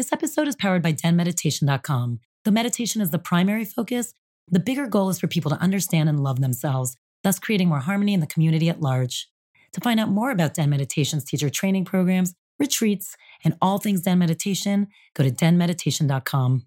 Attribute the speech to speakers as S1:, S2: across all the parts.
S1: This episode is powered by denmeditation.com. Though meditation is the primary focus, the bigger goal is for people to understand and love themselves, thus creating more harmony in the community at large. To find out more about Den Meditation's teacher training programs, retreats, and all things Den Meditation, go to denmeditation.com.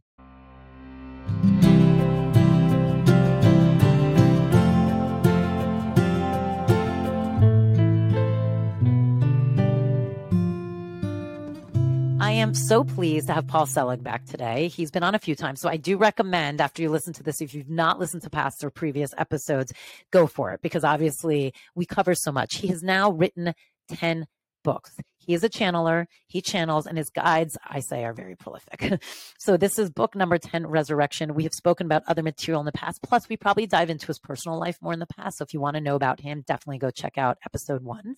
S1: am so pleased to have Paul Selig back today. He's been on a few times. So I do recommend after you listen to this, if you've not listened to past or previous episodes, go for it because obviously we cover so much. He has now written 10 books. He is a channeler. He channels, and his guides, I say, are very prolific. so, this is book number 10, Resurrection. We have spoken about other material in the past. Plus, we probably dive into his personal life more in the past. So, if you want to know about him, definitely go check out episode one.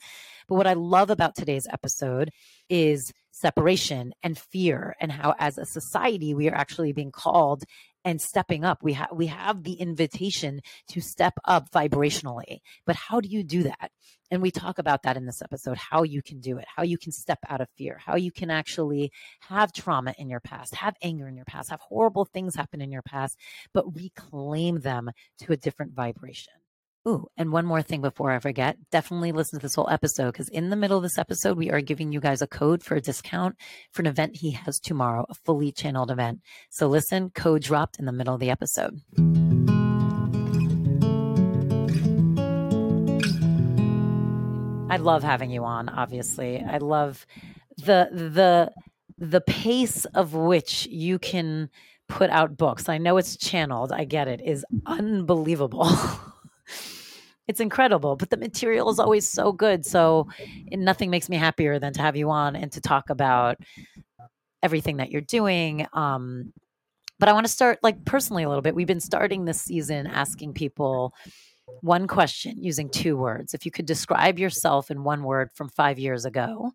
S1: But what I love about today's episode is separation and fear, and how, as a society, we are actually being called and stepping up. We have we have the invitation to step up vibrationally. But how do you do that? And we talk about that in this episode, how you can do it, how you can step out of fear, how you can actually have trauma in your past, have anger in your past, have horrible things happen in your past, but reclaim them to a different vibration. Ooh, and one more thing before I forget, definitely listen to this whole episode because in the middle of this episode, we are giving you guys a code for a discount for an event he has tomorrow, a fully channeled event. So listen, code dropped in the middle of the episode. I love having you on, obviously. I love the the the pace of which you can put out books. I know it's channeled, I get it, is unbelievable. it's incredible, but the material is always so good. So nothing makes me happier than to have you on and to talk about everything that you're doing. Um, but I want to start like personally a little bit. We've been starting this season asking people one question using two words. If you could describe yourself in one word from five years ago,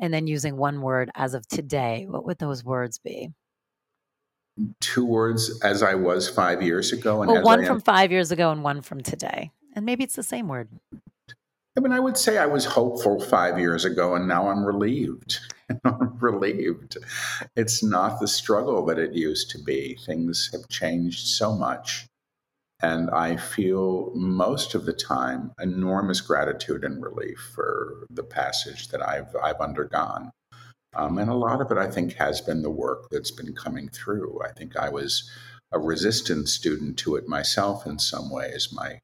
S1: and then using one word as of today, what would those words be?
S2: Two words as I was five years ago,
S1: and well, one from five years ago and one from today, and maybe it's the same word.
S2: I mean, I would say I was hopeful five years ago, and now I'm relieved. I'm relieved. It's not the struggle that it used to be. Things have changed so much. And I feel most of the time enormous gratitude and relief for the passage that I've, I've undergone. Um, and a lot of it, I think, has been the work that's been coming through. I think I was a resistant student to it myself in some ways. My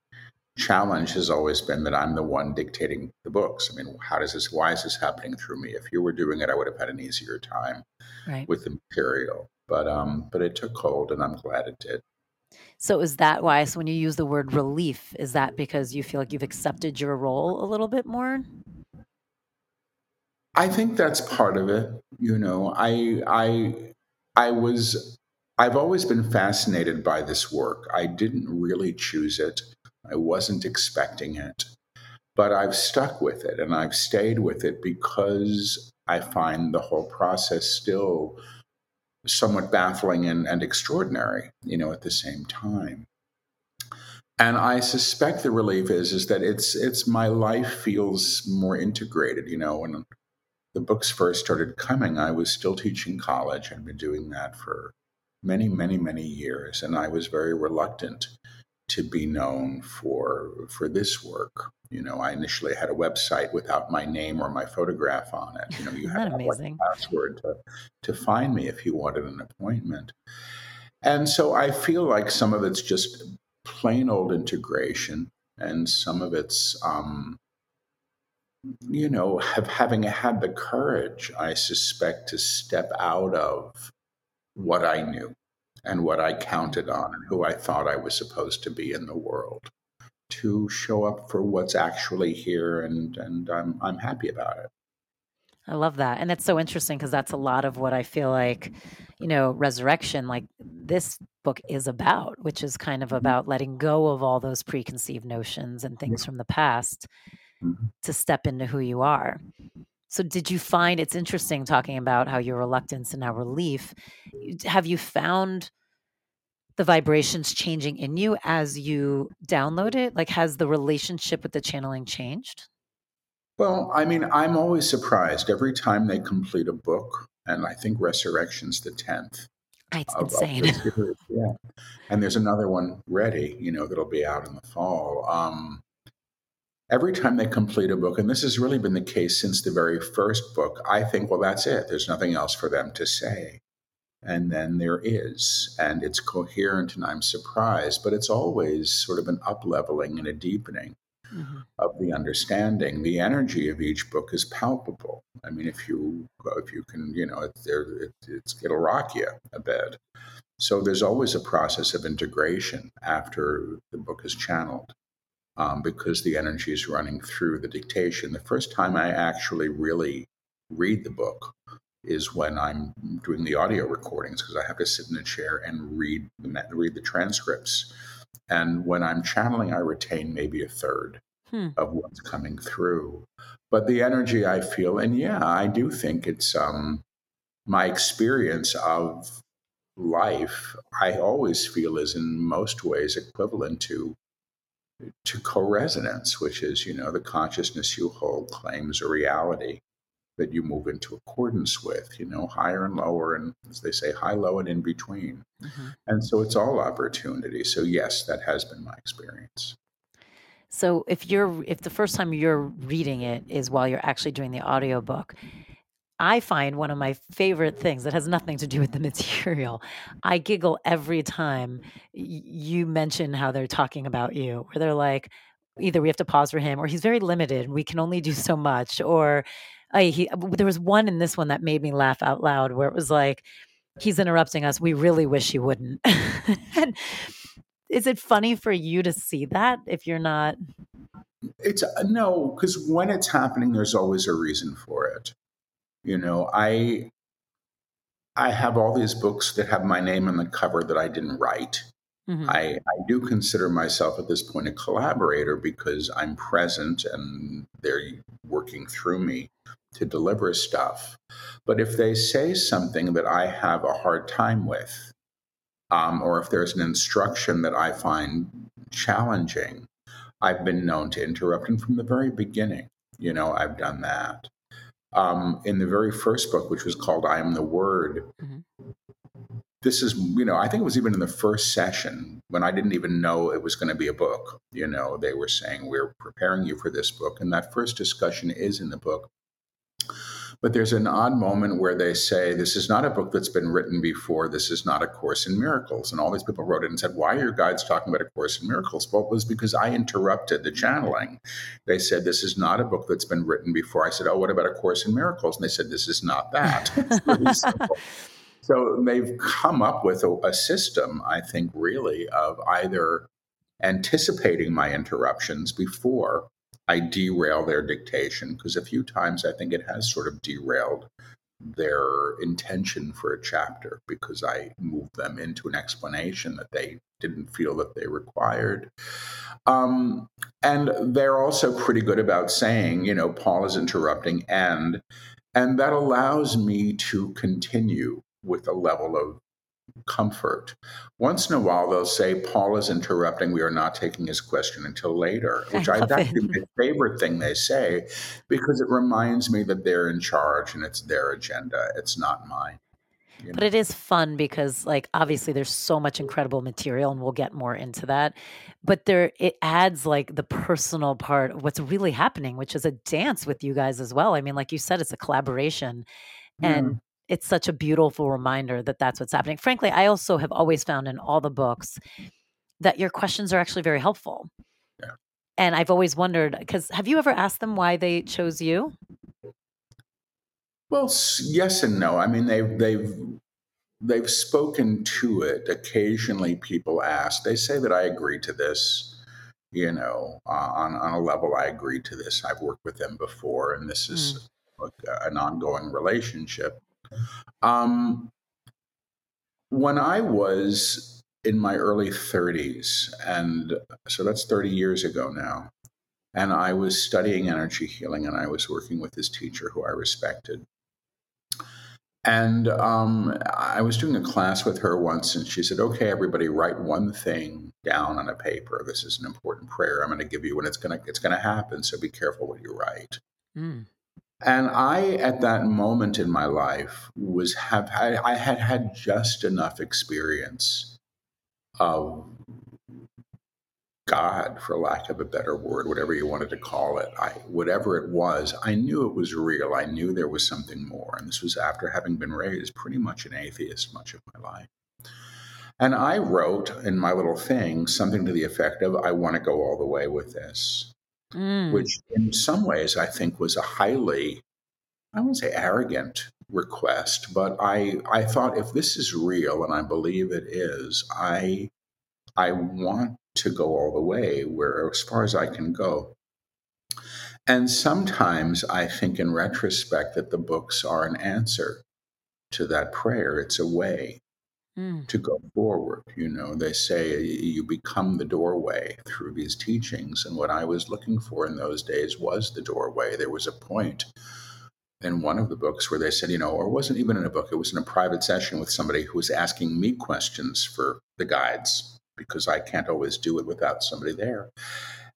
S2: challenge has always been that I'm the one dictating the books. I mean, how does this, why is this happening through me? If you were doing it, I would have had an easier time right. with the material. But, um, but it took hold and I'm glad it did.
S1: So is that why? So when you use the word relief, is that because you feel like you've accepted your role a little bit more?
S2: I think that's part of it. You know, I I I was I've always been fascinated by this work. I didn't really choose it. I wasn't expecting it. But I've stuck with it and I've stayed with it because I find the whole process still somewhat baffling and, and extraordinary, you know, at the same time. And I suspect the relief is is that it's it's my life feels more integrated. You know, when the books first started coming, I was still teaching college. I'd been doing that for many, many, many years, and I was very reluctant to be known for for this work. You know, I initially had a website without my name or my photograph on it. You know, you had
S1: amazing.
S2: a password to, to find me if you wanted an appointment. And so I feel like some of it's just plain old integration, and some of it's, um, you know, have, having had the courage, I suspect, to step out of what I knew and what I counted on and who I thought I was supposed to be in the world to show up for what's actually here and and I'm I'm happy about it.
S1: I love that. And it's so interesting because that's a lot of what I feel like, you know, resurrection, like this book is about, which is kind of mm-hmm. about letting go of all those preconceived notions and things from the past mm-hmm. to step into who you are. So, did you find it's interesting talking about how your reluctance and now relief? Have you found the vibrations changing in you as you download it? Like, has the relationship with the channeling changed?
S2: Well, I mean, I'm always surprised every time they complete a book and I think Resurrection's the tenth.
S1: It's of, insane.
S2: Of yeah, and there's another one ready. You know that'll be out in the fall. Um, every time they complete a book, and this has really been the case since the very first book, I think, well, that's it. There's nothing else for them to say. And then there is, and it's coherent, and I'm surprised, but it's always sort of an up leveling and a deepening mm-hmm. of the understanding. The energy of each book is palpable. I mean, if you if you can, you know, it, it, it's, it'll rock you a bit. So there's always a process of integration after the book is channeled um, because the energy is running through the dictation. The first time I actually really read the book is when I'm doing the audio recordings because I have to sit in a chair and read the read the transcripts. And when I'm channeling, I retain maybe a third hmm. of what's coming through. But the energy I feel, and yeah, I do think it's um, my experience of life. I always feel is in most ways equivalent to to co-resonance, which is, you know, the consciousness you hold claims a reality that you move into accordance with, you know, higher and lower, and as they say, high, low, and in between. Mm-hmm. And so it's all opportunity. So yes, that has been my experience.
S1: So if you're if the first time you're reading it is while you're actually doing the audiobook, I find one of my favorite things that has nothing to do with the material. I giggle every time you mention how they're talking about you, where they're like, either we have to pause for him, or he's very limited. We can only do so much. Or uh, he, there was one in this one that made me laugh out loud, where it was like, he's interrupting us. We really wish he wouldn't. and is it funny for you to see that if you're not?
S2: It's uh, no, because when it's happening, there's always a reason for it. You know, I I have all these books that have my name on the cover that I didn't write. Mm-hmm. I, I do consider myself at this point a collaborator because I'm present and they're working through me to deliver stuff. But if they say something that I have a hard time with, um, or if there's an instruction that I find challenging, I've been known to interrupt. And from the very beginning, you know, I've done that um, in the very first book, which was called I Am the Word. Mm-hmm. This is, you know, I think it was even in the first session when I didn't even know it was going to be a book. You know, they were saying, We're preparing you for this book. And that first discussion is in the book. But there's an odd moment where they say, This is not a book that's been written before. This is not a Course in Miracles. And all these people wrote it and said, Why are your guides talking about a Course in Miracles? Well, it was because I interrupted the channeling. They said, This is not a book that's been written before. I said, Oh, what about a Course in Miracles? And they said, This is not that. so they've come up with a, a system, I think, really, of either anticipating my interruptions before I derail their dictation because a few times I think it has sort of derailed their intention for a chapter because I moved them into an explanation that they didn't feel that they required. Um, and they're also pretty good about saying, you know, Paul is interrupting and and that allows me to continue with a level of comfort. Once in a while, they'll say, Paul is interrupting. We are not taking his question until later, which I, I that's my favorite thing they say because it reminds me that they're in charge and it's their agenda. It's not mine.
S1: You know? But it is fun because, like, obviously, there's so much incredible material, and we'll get more into that. But there, it adds like the personal part of what's really happening, which is a dance with you guys as well. I mean, like you said, it's a collaboration, and hmm. It's such a beautiful reminder that that's what's happening. Frankly, I also have always found in all the books that your questions are actually very helpful. Yeah. And I've always wondered because have you ever asked them why they chose you?
S2: Well, yes and no. I mean, they've they've they've spoken to it. Occasionally, people ask. They say that I agree to this. You know, uh, on on a level, I agree to this. I've worked with them before, and this is mm. an ongoing relationship. Um, when I was in my early 30s, and so that's 30 years ago now, and I was studying energy healing and I was working with this teacher who I respected. And um, I was doing a class with her once, and she said, "Okay, everybody, write one thing down on a paper. This is an important prayer I'm going to give you, and it's going to it's going to happen. So be careful what you write." Mm. And I, at that moment in my life, was have I, I had had just enough experience of God, for lack of a better word, whatever you wanted to call it, I, whatever it was, I knew it was real. I knew there was something more. And this was after having been raised pretty much an atheist much of my life. And I wrote in my little thing something to the effect of, I want to go all the way with this, mm. which in some ways I think was a highly, I won't say arrogant request, but I, I thought if this is real, and I believe it is, I, I want to go all the way, where as far as I can go. And sometimes I think in retrospect that the books are an answer to that prayer. It's a way mm. to go forward. You know, they say you become the doorway through these teachings. And what I was looking for in those days was the doorway. There was a point in one of the books where they said, you know, or wasn't even in a book, it was in a private session with somebody who was asking me questions for the guides because I can't always do it without somebody there.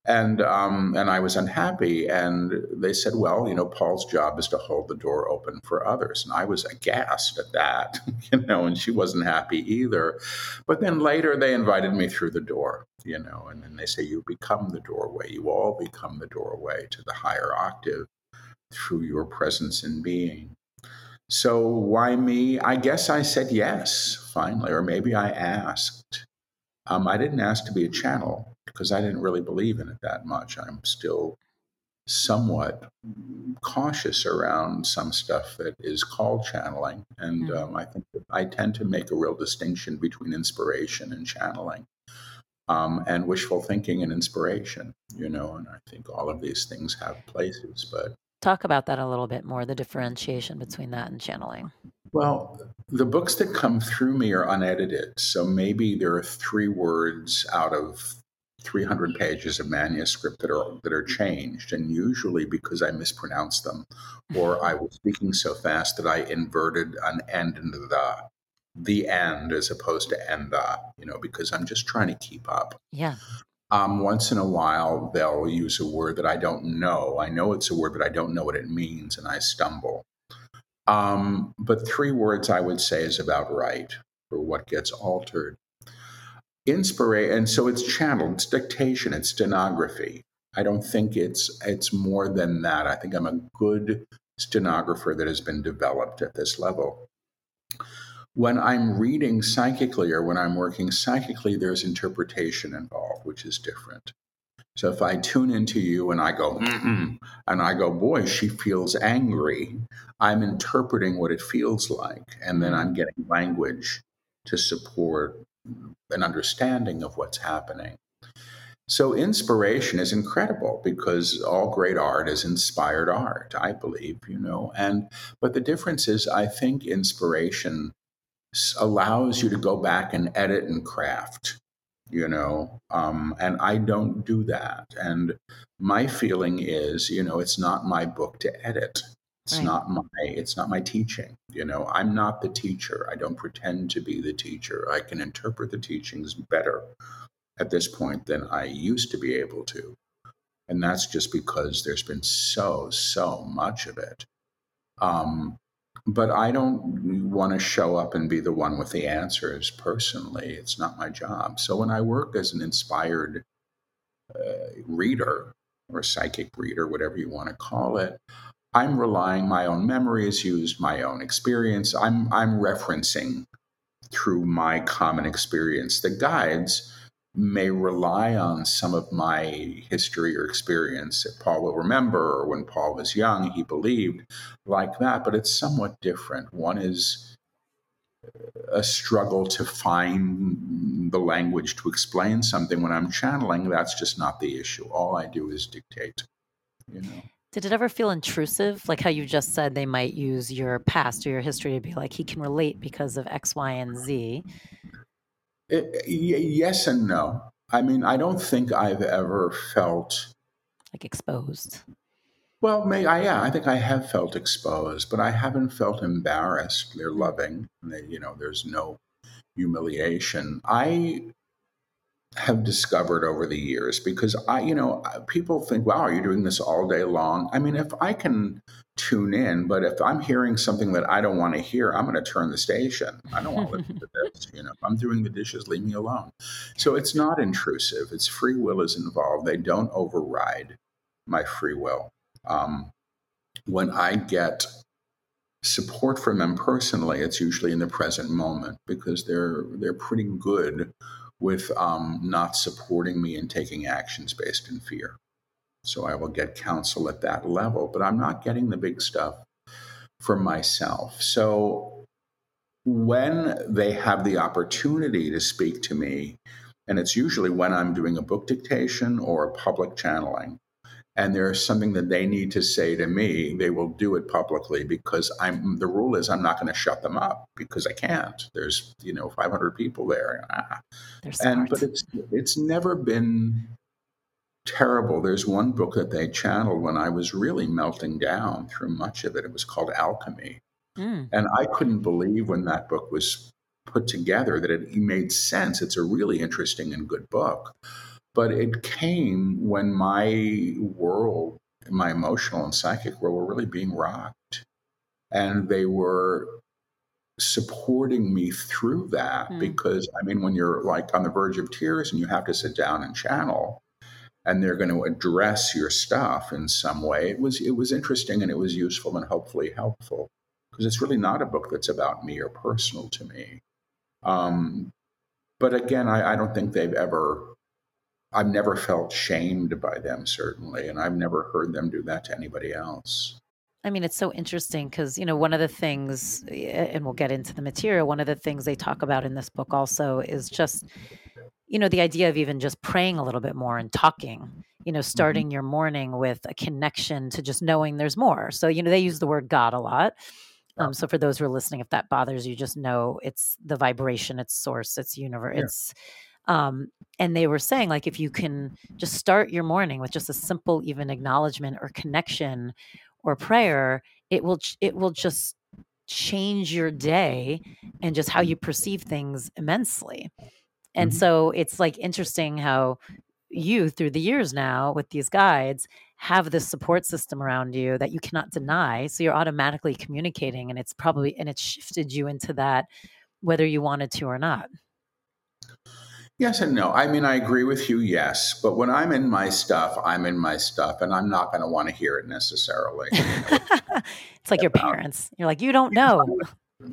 S2: And um, and I was unhappy, and they said, "Well, you know, Paul's job is to hold the door open for others." And I was aghast at that, you know, and she wasn't happy either. But then later, they invited me through the door, you know, and then they say, "You become the doorway. You all become the doorway to the higher octave through your presence and being." So why me? I guess I said yes finally, or maybe I asked. Um, I didn't ask to be a channel because I didn't really believe in it that much. I'm still somewhat cautious around some stuff that is called channeling. And mm-hmm. um, I think I tend to make a real distinction between inspiration and channeling. Um, and wishful thinking and inspiration, you know, and I think all of these things have places, but
S1: talk about that a little bit more the differentiation between that and channeling.
S2: Well, the books that come through me are unedited. So maybe there are three words out of 300 pages of manuscript that are that are changed and usually because I mispronounced them or I was speaking so fast that I inverted an end into the the end as opposed to end the, you know, because I'm just trying to keep up.
S1: Yeah.
S2: Um, once in a while, they'll use a word that I don't know. I know it's a word, but I don't know what it means, and I stumble. Um, but three words I would say is about right for what gets altered. Inspiration, and so it's channeled, it's dictation, it's stenography. I don't think it's it's more than that. I think I'm a good stenographer that has been developed at this level. When I'm reading psychically or when I'm working psychically, there's interpretation involved, which is different. So if I tune into you and I go, Mm-mm, and I go, boy, she feels angry, I'm interpreting what it feels like. And then I'm getting language to support an understanding of what's happening. So inspiration is incredible because all great art is inspired art, I believe, you know. And but the difference is I think inspiration allows you to go back and edit and craft you know um, and i don't do that and my feeling is you know it's not my book to edit it's right. not my it's not my teaching you know i'm not the teacher i don't pretend to be the teacher i can interpret the teachings better at this point than i used to be able to and that's just because there's been so so much of it um, but I don't want to show up and be the one with the answers personally. It's not my job. So when I work as an inspired uh, reader or psychic reader, whatever you want to call it, I'm relying my own memories, used my own experience. I'm I'm referencing through my common experience. The guides may rely on some of my history or experience that Paul will remember, or when Paul was young, he believed like that, but it's somewhat different. One is a struggle to find the language to explain something. When I'm channeling, that's just not the issue. All I do is dictate, you know.
S1: Did it ever feel intrusive? Like how you just said they might use your past or your history to be like, he can relate because of X, Y, and Z.
S2: Eh, eh, it, yes and no. I mean, I don't think I've ever felt
S1: like exposed.
S2: Well, may I? Yeah, I think I have felt exposed, but I haven't felt embarrassed. They're loving. They, you know, there's no humiliation. I have discovered over the years because I, you know, people think, wow, you're doing this all day long? I mean, if I can tune in, but if I'm hearing something that I don't want to hear, I'm going to turn the station. I don't want to listen to this. You know, if I'm doing the dishes, leave me alone. So it's not intrusive. It's free will is involved. They don't override my free will. Um, when I get support from them personally, it's usually in the present moment because they're they're pretty good with um, not supporting me and taking actions based in fear. So I will get counsel at that level, but I'm not getting the big stuff for myself. So when they have the opportunity to speak to me, and it's usually when I'm doing a book dictation or a public channeling, and there's something that they need to say to me, they will do it publicly because I'm the rule is I'm not going to shut them up because I can't. There's you know 500 people there, ah. and but it's it's never been terrible. There's one book that they channeled when I was really melting down through much of it. It was called Alchemy, mm. and I couldn't believe when that book was put together that it made sense. It's a really interesting and good book but it came when my world, my emotional and psychic world, were really being rocked. And they were supporting me through that mm. because, I mean, when you're like on the verge of tears and you have to sit down and channel, and they're going to address your stuff in some way. It was it was interesting and it was useful and hopefully helpful because it's really not a book that's about me or personal to me. Um, but again, I, I, don't think they've ever I've never felt shamed by them, certainly, and I've never heard them do that to anybody else.
S1: I mean, it's so interesting because, you know, one of the things, and we'll get into the material, one of the things they talk about in this book also is just, you know, the idea of even just praying a little bit more and talking, you know, mm-hmm. starting mm-hmm. your morning with a connection to just knowing there's more. So, you know, they use the word God a lot. Um, so for those who are listening, if that bothers you, just know it's the vibration, it's source, it's universe, yeah. it's um, and they were saying like if you can just start your morning with just a simple even acknowledgement or connection or prayer it will it will just change your day and just how you perceive things immensely and mm-hmm. so it's like interesting how you through the years now with these guides have this support system around you that you cannot deny so you're automatically communicating and it's probably and it's shifted you into that whether you wanted to or not
S2: Yes and no. I mean, I agree with you, yes. But when I'm in my stuff, I'm in my stuff, and I'm not going to want to hear it necessarily. You know?
S1: it's like your parents. You're like, you don't know.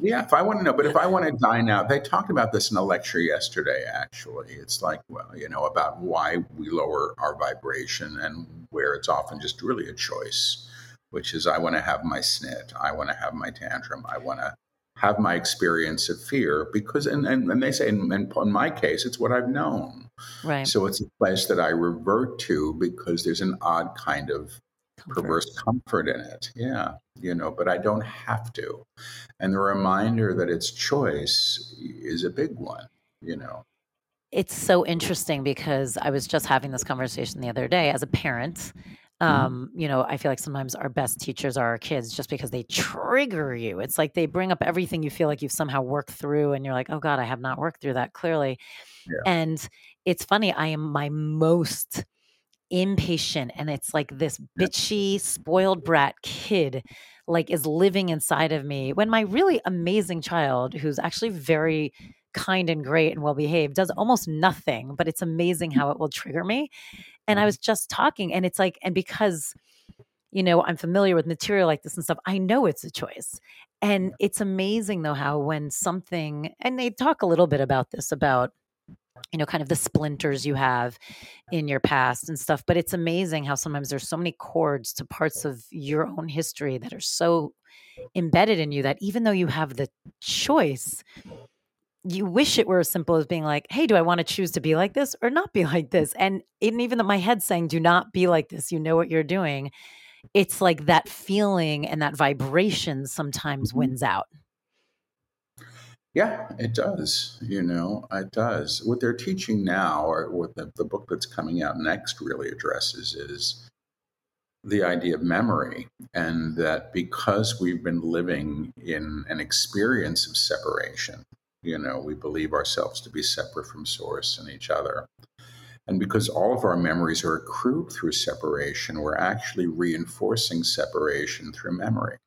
S2: Yeah, if I want to know, but if I want to dine out, they talked about this in a lecture yesterday, actually. It's like, well, you know, about why we lower our vibration and where it's often just really a choice, which is I want to have my snit, I want to have my tantrum, I want to have my experience of fear because and, and, and they say in, in, my case it's what i've known
S1: right
S2: so it's a place that i revert to because there's an odd kind of comfort. perverse comfort in it yeah you know but i don't have to and the reminder that it's choice is a big one you know
S1: it's so interesting because i was just having this conversation the other day as a parent. Um, you know, I feel like sometimes our best teachers are our kids just because they trigger you. It's like they bring up everything you feel like you've somehow worked through, and you're like, oh God, I have not worked through that clearly. Yeah. And it's funny, I am my most impatient, and it's like this bitchy, spoiled brat kid like is living inside of me when my really amazing child who's actually very kind and great and well behaved does almost nothing but it's amazing how it will trigger me and I mm-hmm. was just talking, and it's like, and because, you know, I'm familiar with material like this and stuff, I know it's a choice. And it's amazing, though, how when something, and they talk a little bit about this, about, you know, kind of the splinters you have in your past and stuff. But it's amazing how sometimes there's so many cords to parts of your own history that are so embedded in you that even though you have the choice, you wish it were as simple as being like, hey, do I want to choose to be like this or not be like this? And even though my head's saying, do not be like this, you know what you're doing. It's like that feeling and that vibration sometimes mm-hmm. wins out.
S2: Yeah, it does. You know, it does. What they're teaching now, or what the, the book that's coming out next really addresses, is the idea of memory. And that because we've been living in an experience of separation, You know, we believe ourselves to be separate from source and each other. And because all of our memories are accrued through separation, we're actually reinforcing separation through memory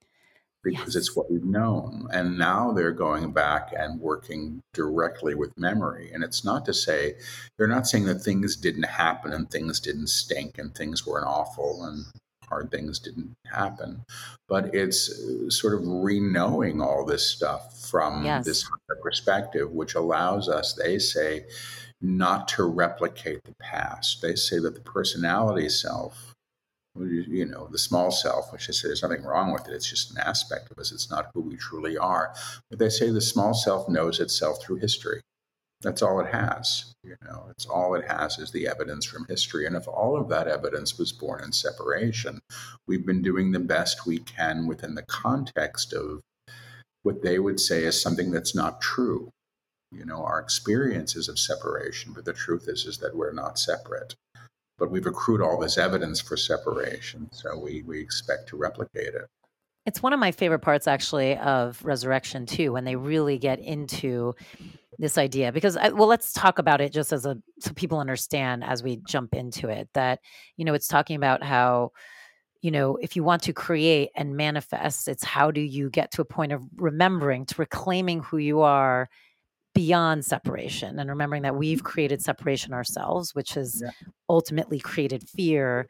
S2: because yes. it's what we've known. And now they're going back and working directly with memory. And it's not to say, they're not saying that things didn't happen and things didn't stink and things weren't awful and hard things didn't happen. But it's uh, sort of re-knowing all this stuff from yes. this perspective, which allows us, they say, not to replicate the past. They say that the personality self, you know, the small self, which they say there's nothing wrong with it, it's just an aspect of us, it's not who we truly are. But they say the small self knows itself through history. That's all it has. You know, it's all it has is the evidence from history. And if all of that evidence was born in separation, we've been doing the best we can within the context of what they would say is something that's not true. You know, our experiences of separation, but the truth is is that we're not separate. But we've accrued all this evidence for separation, so we, we expect to replicate it.
S1: It's one of my favorite parts, actually, of Resurrection, too, when they really get into this idea because I, well let's talk about it just as a so people understand as we jump into it that you know it's talking about how you know if you want to create and manifest it's how do you get to a point of remembering to reclaiming who you are beyond separation and remembering that we've created separation ourselves which has yeah. ultimately created fear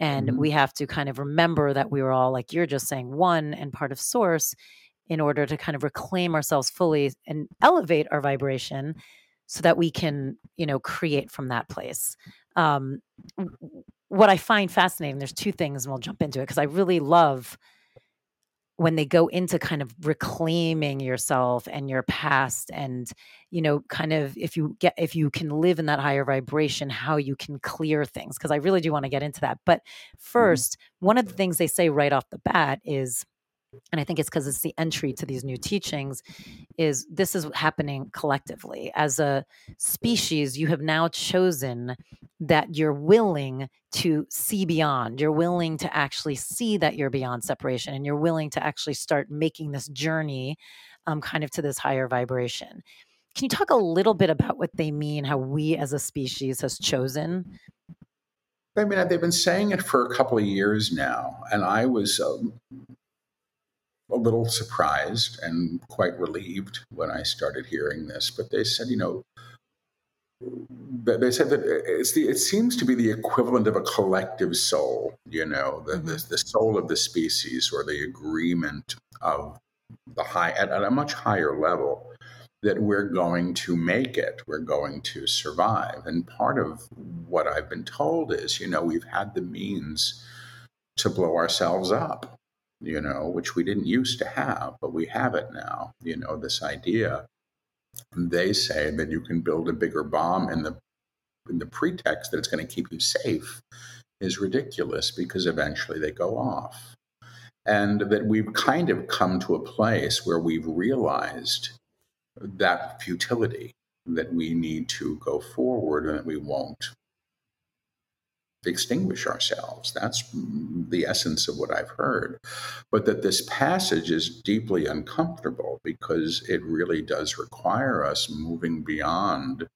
S1: and mm-hmm. we have to kind of remember that we were all like you're just saying one and part of source in order to kind of reclaim ourselves fully and elevate our vibration so that we can you know create from that place um, what i find fascinating there's two things and we'll jump into it because i really love when they go into kind of reclaiming yourself and your past and you know kind of if you get if you can live in that higher vibration how you can clear things because i really do want to get into that but 1st mm-hmm. one of the things they say right off the bat is and i think it's because it's the entry to these new teachings is this is happening collectively. As a species you have now chosen that you're willing to see beyond. You're willing to actually see that you're beyond separation and you're willing to actually start making this journey um, kind of to this higher vibration. Can you talk a little bit about what they mean how we as a species has chosen?
S2: I mean, they've been saying it for a couple of years now, and I was um, a little surprised and quite relieved when I started hearing this. But they said, you know, they said that it's the, it seems to be the equivalent of a collective soul, you know, the, mm-hmm. the, the, soul of the species or the agreement of the high, at, at a much higher level, that we're going to make it, we're going to survive. And part of what I've been told is, you know, we've had the means to blow ourselves up you know, which we didn't used to have, but we have it now. You know, this idea. They say that you can build a bigger bomb and the in the pretext that it's going to keep you safe is ridiculous because eventually they go off. And that we've kind of come to a place where we've realized that futility, that we need to go forward and that we won't extinguish ourselves. That's the essence of what I've heard. But that this passage is deeply uncomfortable because it really does require us moving beyond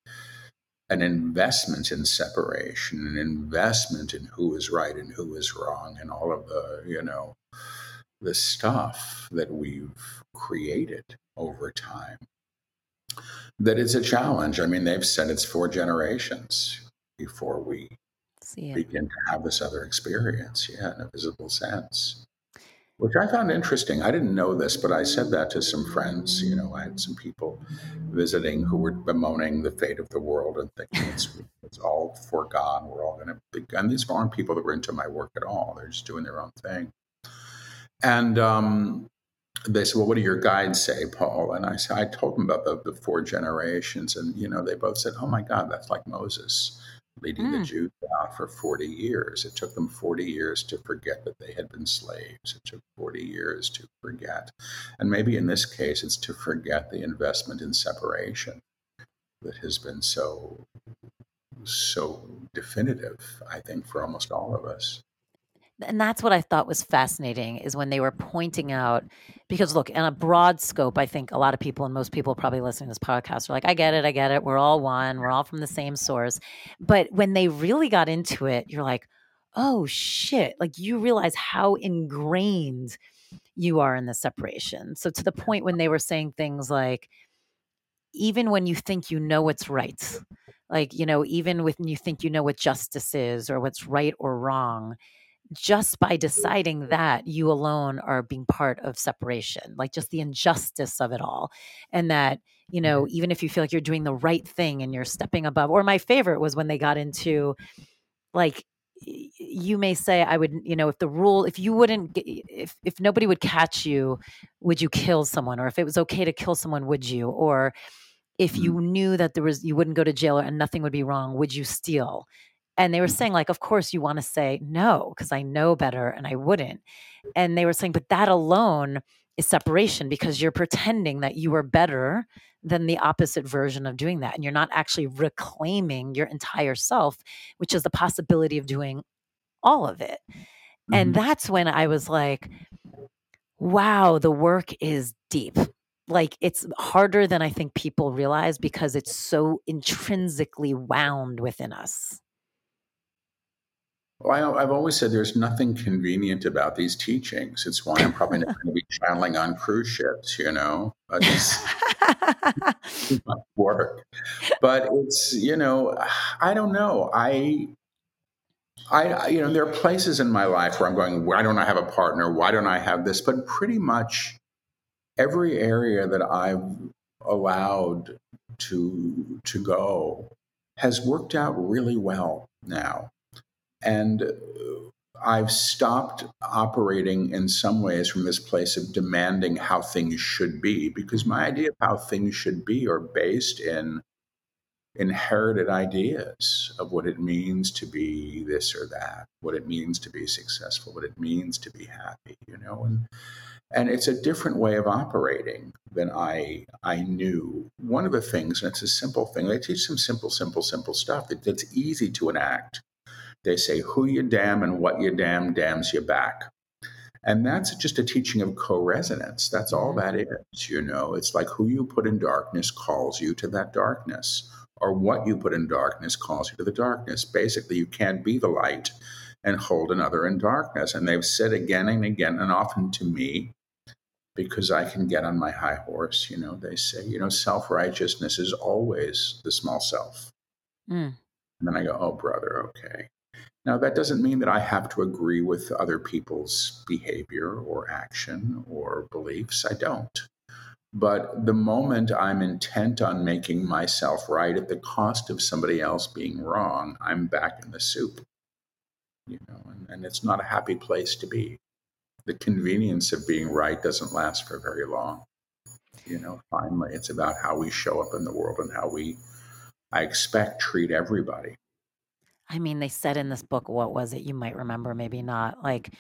S2: an investment in separation, an investment in who is right and who is wrong, and all of the, you know, the stuff that we've created over time. That it's a challenge. I mean, they've said it's four generations before we begin to have this other experience, yeah, in a visible sense. Which I found interesting. I didn't know this, but I said that to some friends. You know, I had some people visiting who were bemoaning the fate of the world and thinking it's, it's all foregone. We're all going to be. And these aren't people that were into my work at all. They're just doing their own thing. And um, they said, "Well, what do your guides say, Paul?" And I said, "I told them about the, the four generations, and you know, they both said, "Oh my God, that's like Moses." Leading mm. the Jews out for 40 years. It took them 40 years to forget that they had been slaves. It took 40 years to forget. And maybe in this case, it's to forget the investment in separation that has been so, so definitive, I think, for almost all of us.
S1: And that's what I thought was fascinating is when they were pointing out because look, in a broad scope, I think a lot of people and most people probably listening to this podcast are like, I get it, I get it. We're all one, we're all from the same source. But when they really got into it, you're like, oh shit. Like you realize how ingrained you are in the separation. So to the point when they were saying things like, even when you think you know what's right, like, you know, even when you think you know what justice is or what's right or wrong, just by deciding that you alone are being part of separation, like just the injustice of it all. And that, you know, even if you feel like you're doing the right thing and you're stepping above, or my favorite was when they got into like, you may say i would you know if the rule if you wouldn't if if nobody would catch you would you kill someone or if it was okay to kill someone would you or if mm-hmm. you knew that there was you wouldn't go to jail and nothing would be wrong would you steal and they were mm-hmm. saying, like, of course you want to say no, because I know better and I wouldn't. And they were saying, but that alone is separation because you're pretending that you are better than the opposite version of doing that. And you're not actually reclaiming your entire self, which is the possibility of doing all of it. Mm-hmm. And that's when I was like, wow, the work is deep. Like it's harder than I think people realize because it's so intrinsically wound within us.
S2: Well, I, have always said there's nothing convenient about these teachings. It's why I'm probably not going to be traveling on cruise ships, you know. work. But it's, you know, I don't know. I, I, you know, there are places in my life where I'm going, why don't I have a partner? Why don't I have this? But pretty much every area that I've allowed to to go has worked out really well now. And I've stopped operating in some ways from this place of demanding how things should be because my idea of how things should be are based in inherited ideas of what it means to be this or that, what it means to be successful, what it means to be happy, you know, and and it's a different way of operating than I I knew. One of the things, and it's a simple thing, they teach some simple, simple, simple stuff that, that's easy to enact they say, who you damn and what you damn damns you back. And that's just a teaching of co resonance. That's all that is, you know. It's like who you put in darkness calls you to that darkness, or what you put in darkness calls you to the darkness. Basically, you can't be the light and hold another in darkness. And they've said again and again, and often to me, because I can get on my high horse, you know, they say, you know, self righteousness is always the small self. Mm. And then I go, oh, brother, okay. Now, that doesn't mean that I have to agree with other people's behavior or action or beliefs. I don't. But the moment I'm intent on making myself right at the cost of somebody else being wrong, I'm back in the soup. You know, and, and it's not a happy place to be. The convenience of being right doesn't last for very long. You know, finally, it's about how we show up in the world and how we, I expect, treat everybody.
S1: I mean, they said in this book, what was it? You might remember, maybe not. Like,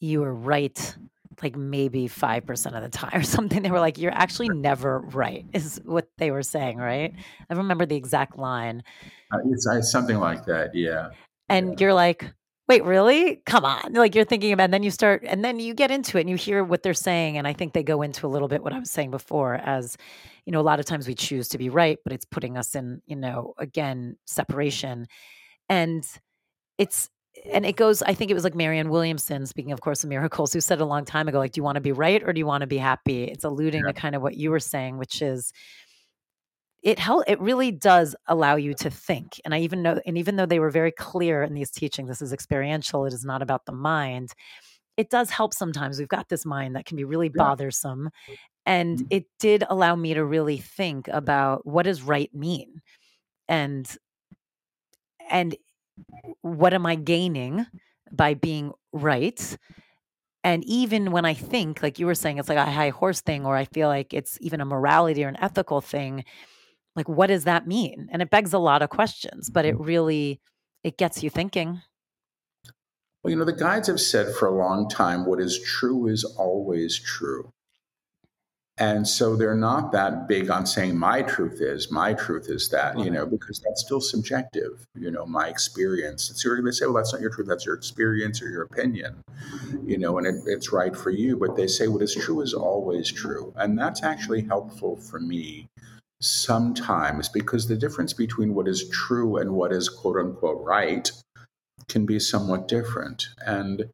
S1: you were right, like maybe 5% of the time or something. They were like, you're actually never right, is what they were saying, right? I remember the exact line.
S2: Uh, it's, it's, something like that, yeah.
S1: And
S2: yeah.
S1: you're like, wait, really? Come on. Like, you're thinking about, and then you start, and then you get into it and you hear what they're saying. And I think they go into a little bit what I was saying before as, you know, a lot of times we choose to be right, but it's putting us in, you know, again, separation and it's and it goes i think it was like marianne williamson speaking of course of miracles who said a long time ago like do you want to be right or do you want to be happy it's alluding yeah. to kind of what you were saying which is it help it really does allow you to think and i even know and even though they were very clear in these teachings this is experiential it is not about the mind it does help sometimes we've got this mind that can be really yeah. bothersome and mm-hmm. it did allow me to really think about what does right mean and and what am I gaining by being right? And even when I think, like you were saying, it's like a high horse thing, or I feel like it's even a morality or an ethical thing, like what does that mean? And it begs a lot of questions, but it mm-hmm. really it gets you thinking.
S2: Well, you know, the guides have said for a long time what is true is always true. And so they're not that big on saying my truth is, my truth is that, you know, because that's still subjective, you know, my experience. It's your, they say, well, that's not your truth, that's your experience or your opinion, you know, and it, it's right for you. But they say what is true is always true. And that's actually helpful for me sometimes because the difference between what is true and what is quote unquote right can be somewhat different. And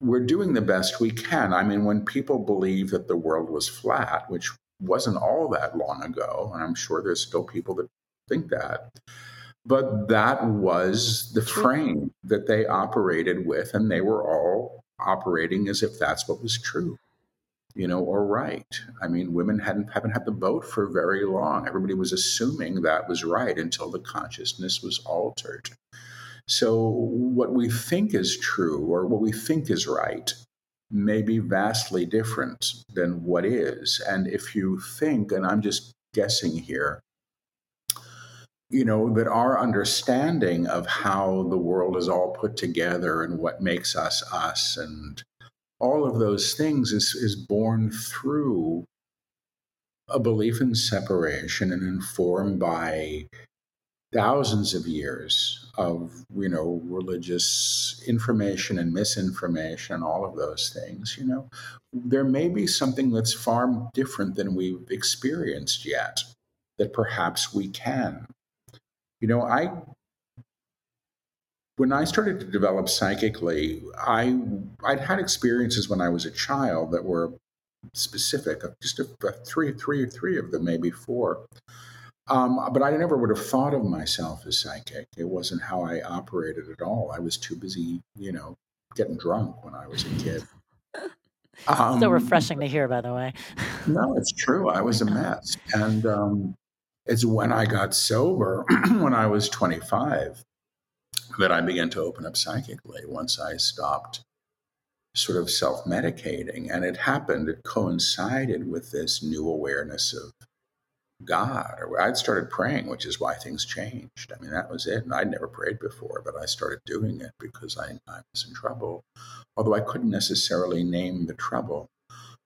S2: we're doing the best we can. I mean, when people believe that the world was flat, which wasn't all that long ago, and I'm sure there's still people that think that, but that was the frame that they operated with, and they were all operating as if that's what was true, you know, or right. I mean, women hadn't haven't had the vote for very long. Everybody was assuming that was right until the consciousness was altered. So, what we think is true or what we think is right may be vastly different than what is. And if you think, and I'm just guessing here, you know, that our understanding of how the world is all put together and what makes us us and all of those things is, is born through a belief in separation and informed by thousands of years of you know religious information and misinformation all of those things you know there may be something that's far different than we've experienced yet that perhaps we can. You know i when i started to develop psychically i i'd had experiences when i was a child that were specific just a, a three three three of them maybe four um, but I never would have thought of myself as psychic. It wasn't how I operated at all. I was too busy, you know, getting drunk when I was a kid.
S1: Um, so refreshing to hear, by the way.
S2: no, it's true. I was a mess. And um, it's when I got sober, when I was 25, that I began to open up psychically once I stopped sort of self medicating. And it happened, it coincided with this new awareness of God, or I'd started praying, which is why things changed. I mean, that was it. And I'd never prayed before, but I started doing it because I, I was in trouble, although I couldn't necessarily name the trouble.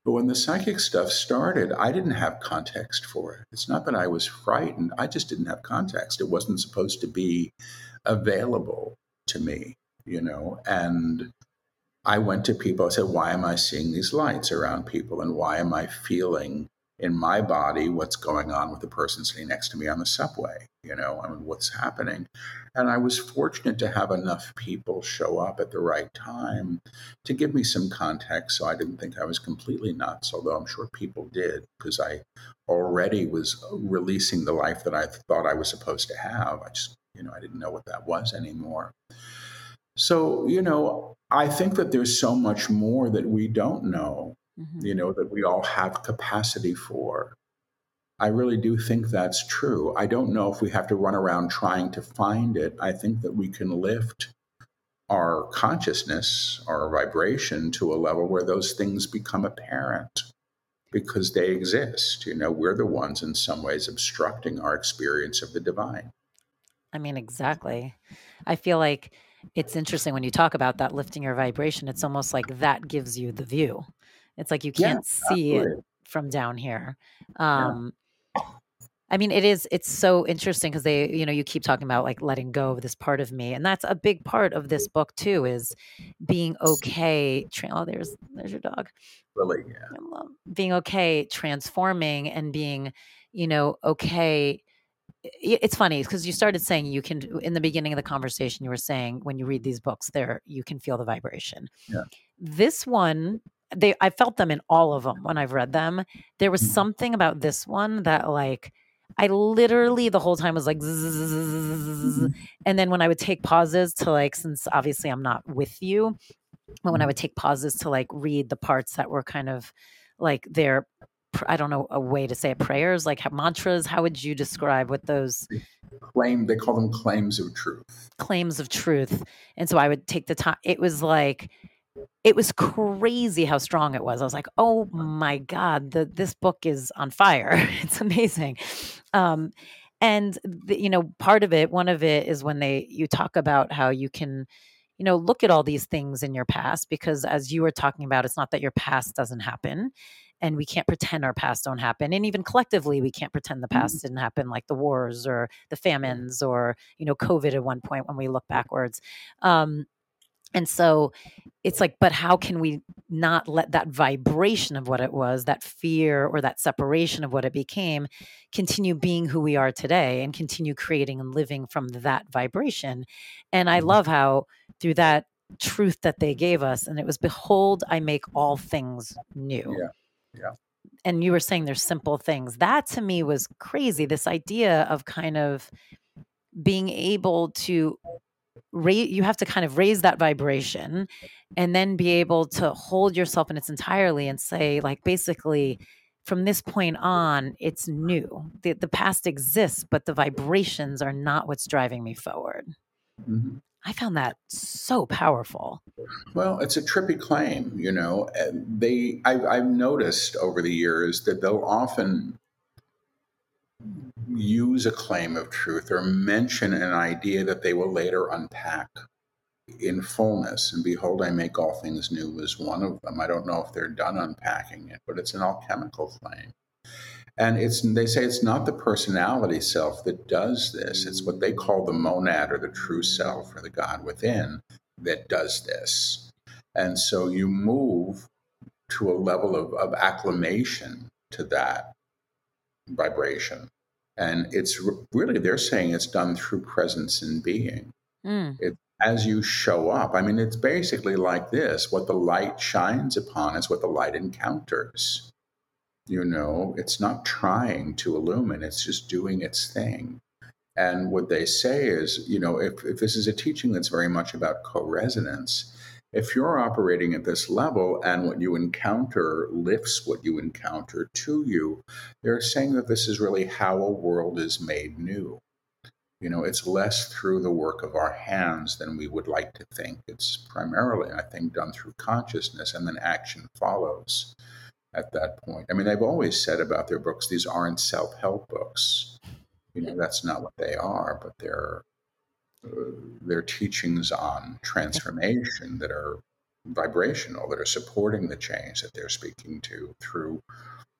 S2: But when the psychic stuff started, I didn't have context for it. It's not that I was frightened, I just didn't have context. It wasn't supposed to be available to me, you know? And I went to people, I said, Why am I seeing these lights around people? And why am I feeling in my body what's going on with the person sitting next to me on the subway you know i mean what's happening. And i was fortunate to have enough people show up at the right time to give me some context so i didn't think i was completely nuts although i'm sure people did because i already was releasing the life that i thought i was supposed to have. I just you know i didn't know what that was anymore. So you know i think that there's so much more that we don't know mm-hmm. you know, that we all have capacity for. I really do think that's true. I don't know if we have to run around trying to find it. I think that we can lift our consciousness, our vibration to a level where those things become apparent because they exist. You know, we're the ones in some ways obstructing our experience of the divine.
S1: I mean, exactly. I feel like it's interesting when you talk about that lifting your vibration, it's almost like that gives you the view. It's like you can't yeah, see it from down here. Um, yeah. I mean, it is, it's so interesting because they, you know, you keep talking about like letting go of this part of me. And that's a big part of this book too, is being okay. Tra- oh, there's, there's your dog.
S2: Really? Yeah.
S1: Being okay, transforming and being, you know, okay it's funny because you started saying you can in the beginning of the conversation you were saying when you read these books there you can feel the vibration
S2: yeah.
S1: this one they I felt them in all of them when I've read them. There was mm-hmm. something about this one that like I literally the whole time was like mm-hmm. and then when I would take pauses to like since obviously I'm not with you, but when I mm-hmm. would take pauses to like read the parts that were kind of like their I don't know a way to say it prayers like mantras how would you describe what those
S2: claim they call them claims of truth
S1: claims of truth and so I would take the time it was like it was crazy how strong it was. I was like, "Oh my god, the, this book is on fire! it's amazing." Um, and the, you know, part of it, one of it, is when they you talk about how you can, you know, look at all these things in your past because, as you were talking about, it's not that your past doesn't happen, and we can't pretend our past don't happen and even collectively we can't pretend the
S2: Mm-hmm.
S1: past didn't happen like the wars or the famines or you know covid at one point when we look backwards um, and so it's like but how can we not let that vibration of what it was that fear or that separation of what it became continue being who we are today and continue creating and living from that vibration and i
S2: Mhm.
S1: love how through that truth that they gave us and it was behold i make all things new
S2: Yeah. Yeah.
S1: and you were saying there's simple things that to me was crazy this idea of kind of being able to you have to kind of raise that vibration and then be able to hold yourself in its entirely and say like basically from this point on it's new the, the past exists but the vibrations are not what's driving me forward
S2: Mhm.
S1: i found that so powerful
S2: Well, it's a trippy claim, you know. They, I, I've noticed over the years that they'll often use a claim of truth or mention an idea that they will later unpack in fullness. And behold, I make all things new is one of them. I don't know if they're done unpacking it, but it's an alchemical claim. And it's they say it's not the personality self that does this. It's what they call the monad or the true self or the God within that does this. And so you move to a level of, of acclimation to that vibration. And it's really, they're saying it's done through presence and being.
S1: Mm,
S2: As you show up, I mean, it's basically like this what the light shines upon is what the light encounters. You know, it's not trying to illumine, it's just doing its thing. And what they say is, you know, if, if this is a teaching that's very much about co resonance, if you're operating at this level and what you encounter lifts what you encounter to you, they're saying that this is really how a world is made new. You know, it's less through the work of our hands than we would like to think. It's primarily, I think, done through consciousness and then action follows at that point. I mean, they've always said about their books, these aren't self help books. You know, that's not what they are, but they're they're teachings on transformation that are vibrational, that are supporting the change that they're speaking to through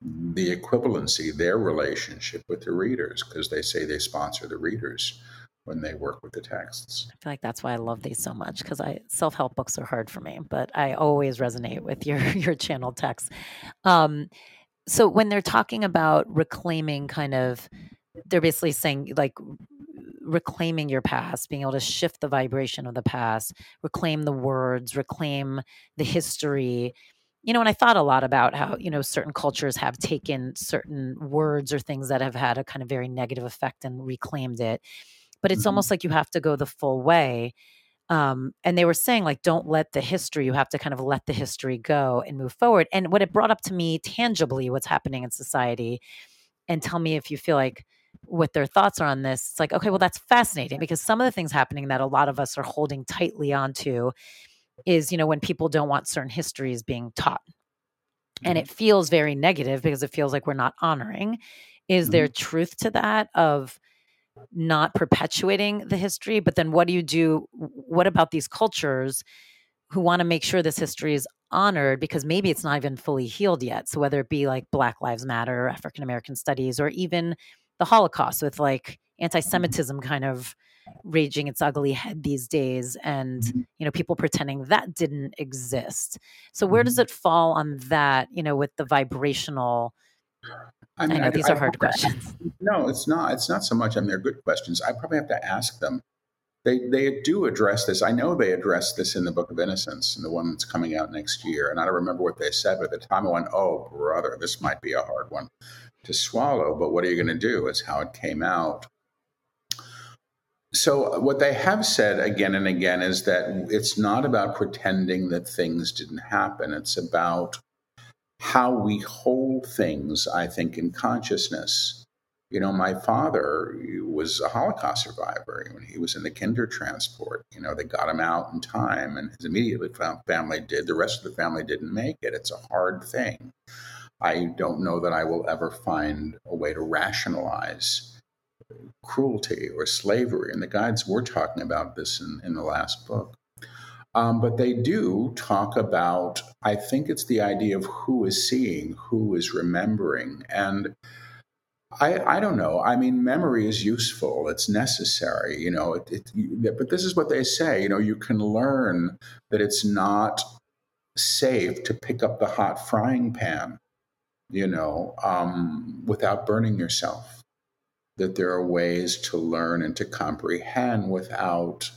S2: the equivalency, their relationship with the readers, because they say they sponsor the readers when they work with the texts.
S1: I feel like that's why I love these so much because I self help books are hard for me, but I always resonate with your your channel texts. Um, so when they're talking about reclaiming, kind of, they're basically saying like reclaiming your past, being able to shift the vibration of the past, reclaim the words, reclaim the history. You know, and I thought a lot about how, you know, certain cultures have taken certain words or things that have had a kind of very negative effect and reclaimed it. But it's
S2: Mhm.
S1: almost like you have to go the full way. Um, and they were saying, like, don't let the history, you have to kind of let the history go and move forward. And what it brought up to me tangibly, what's happening in society, and tell me if you feel like what their thoughts are on this. It's like, okay, well, that's fascinating because some of the things happening that a lot of us are holding tightly onto is, you know, when people don't want certain histories being taught. And mm-hmm. it feels very negative because it feels like we're not honoring. Is there mm-hmm. truth to that of not perpetuating the history? But then what do you do? What about these cultures who want to make sure this history is honored because maybe it's not even fully healed yet? So whether it be like Black Lives Matter, African American studies, or even the Holocaust with like anti Semitism kind of raging its ugly head these days and
S2: Mhm.
S1: you know people pretending that didn't exist so where does it fall on that you know with the vibrational
S2: I
S1: i
S2: mean,
S1: know
S2: I-
S1: these
S2: I
S1: are hard questions
S2: No, it's not. It's not so much. I mean, they're good questions. I probably have to ask them. They they do address this. I know they address this in the Book of Innocence, and the one that's coming out next year. And I don't remember what they said, but at the time I went, "Oh, brother, this might be a hard one to swallow." But what are you going to do? It's how it came out. So uh, what they have said again and again is that it's not about pretending that things didn't happen. It's about how we hold things. I think in consciousness. You know, my father was a Holocaust survivor. When he was in the kinder transport, you know, they got him out in time, and his immediate family did. The rest of the family didn't make it. It's a hard thing. I don't know that I will ever find a way to rationalize cruelty or slavery. And the guides were talking about this in, in the last book. Um, but they do talk about, I think it's the idea of who is seeing, who is remembering. And I, I don't know. I mean, memory is useful. It's necessary, you know. It, it, but this is what they say. You know, you can learn that it's not safe to pick up the hot frying pan, you know, um, without burning yourself. That there are ways to learn and to comprehend without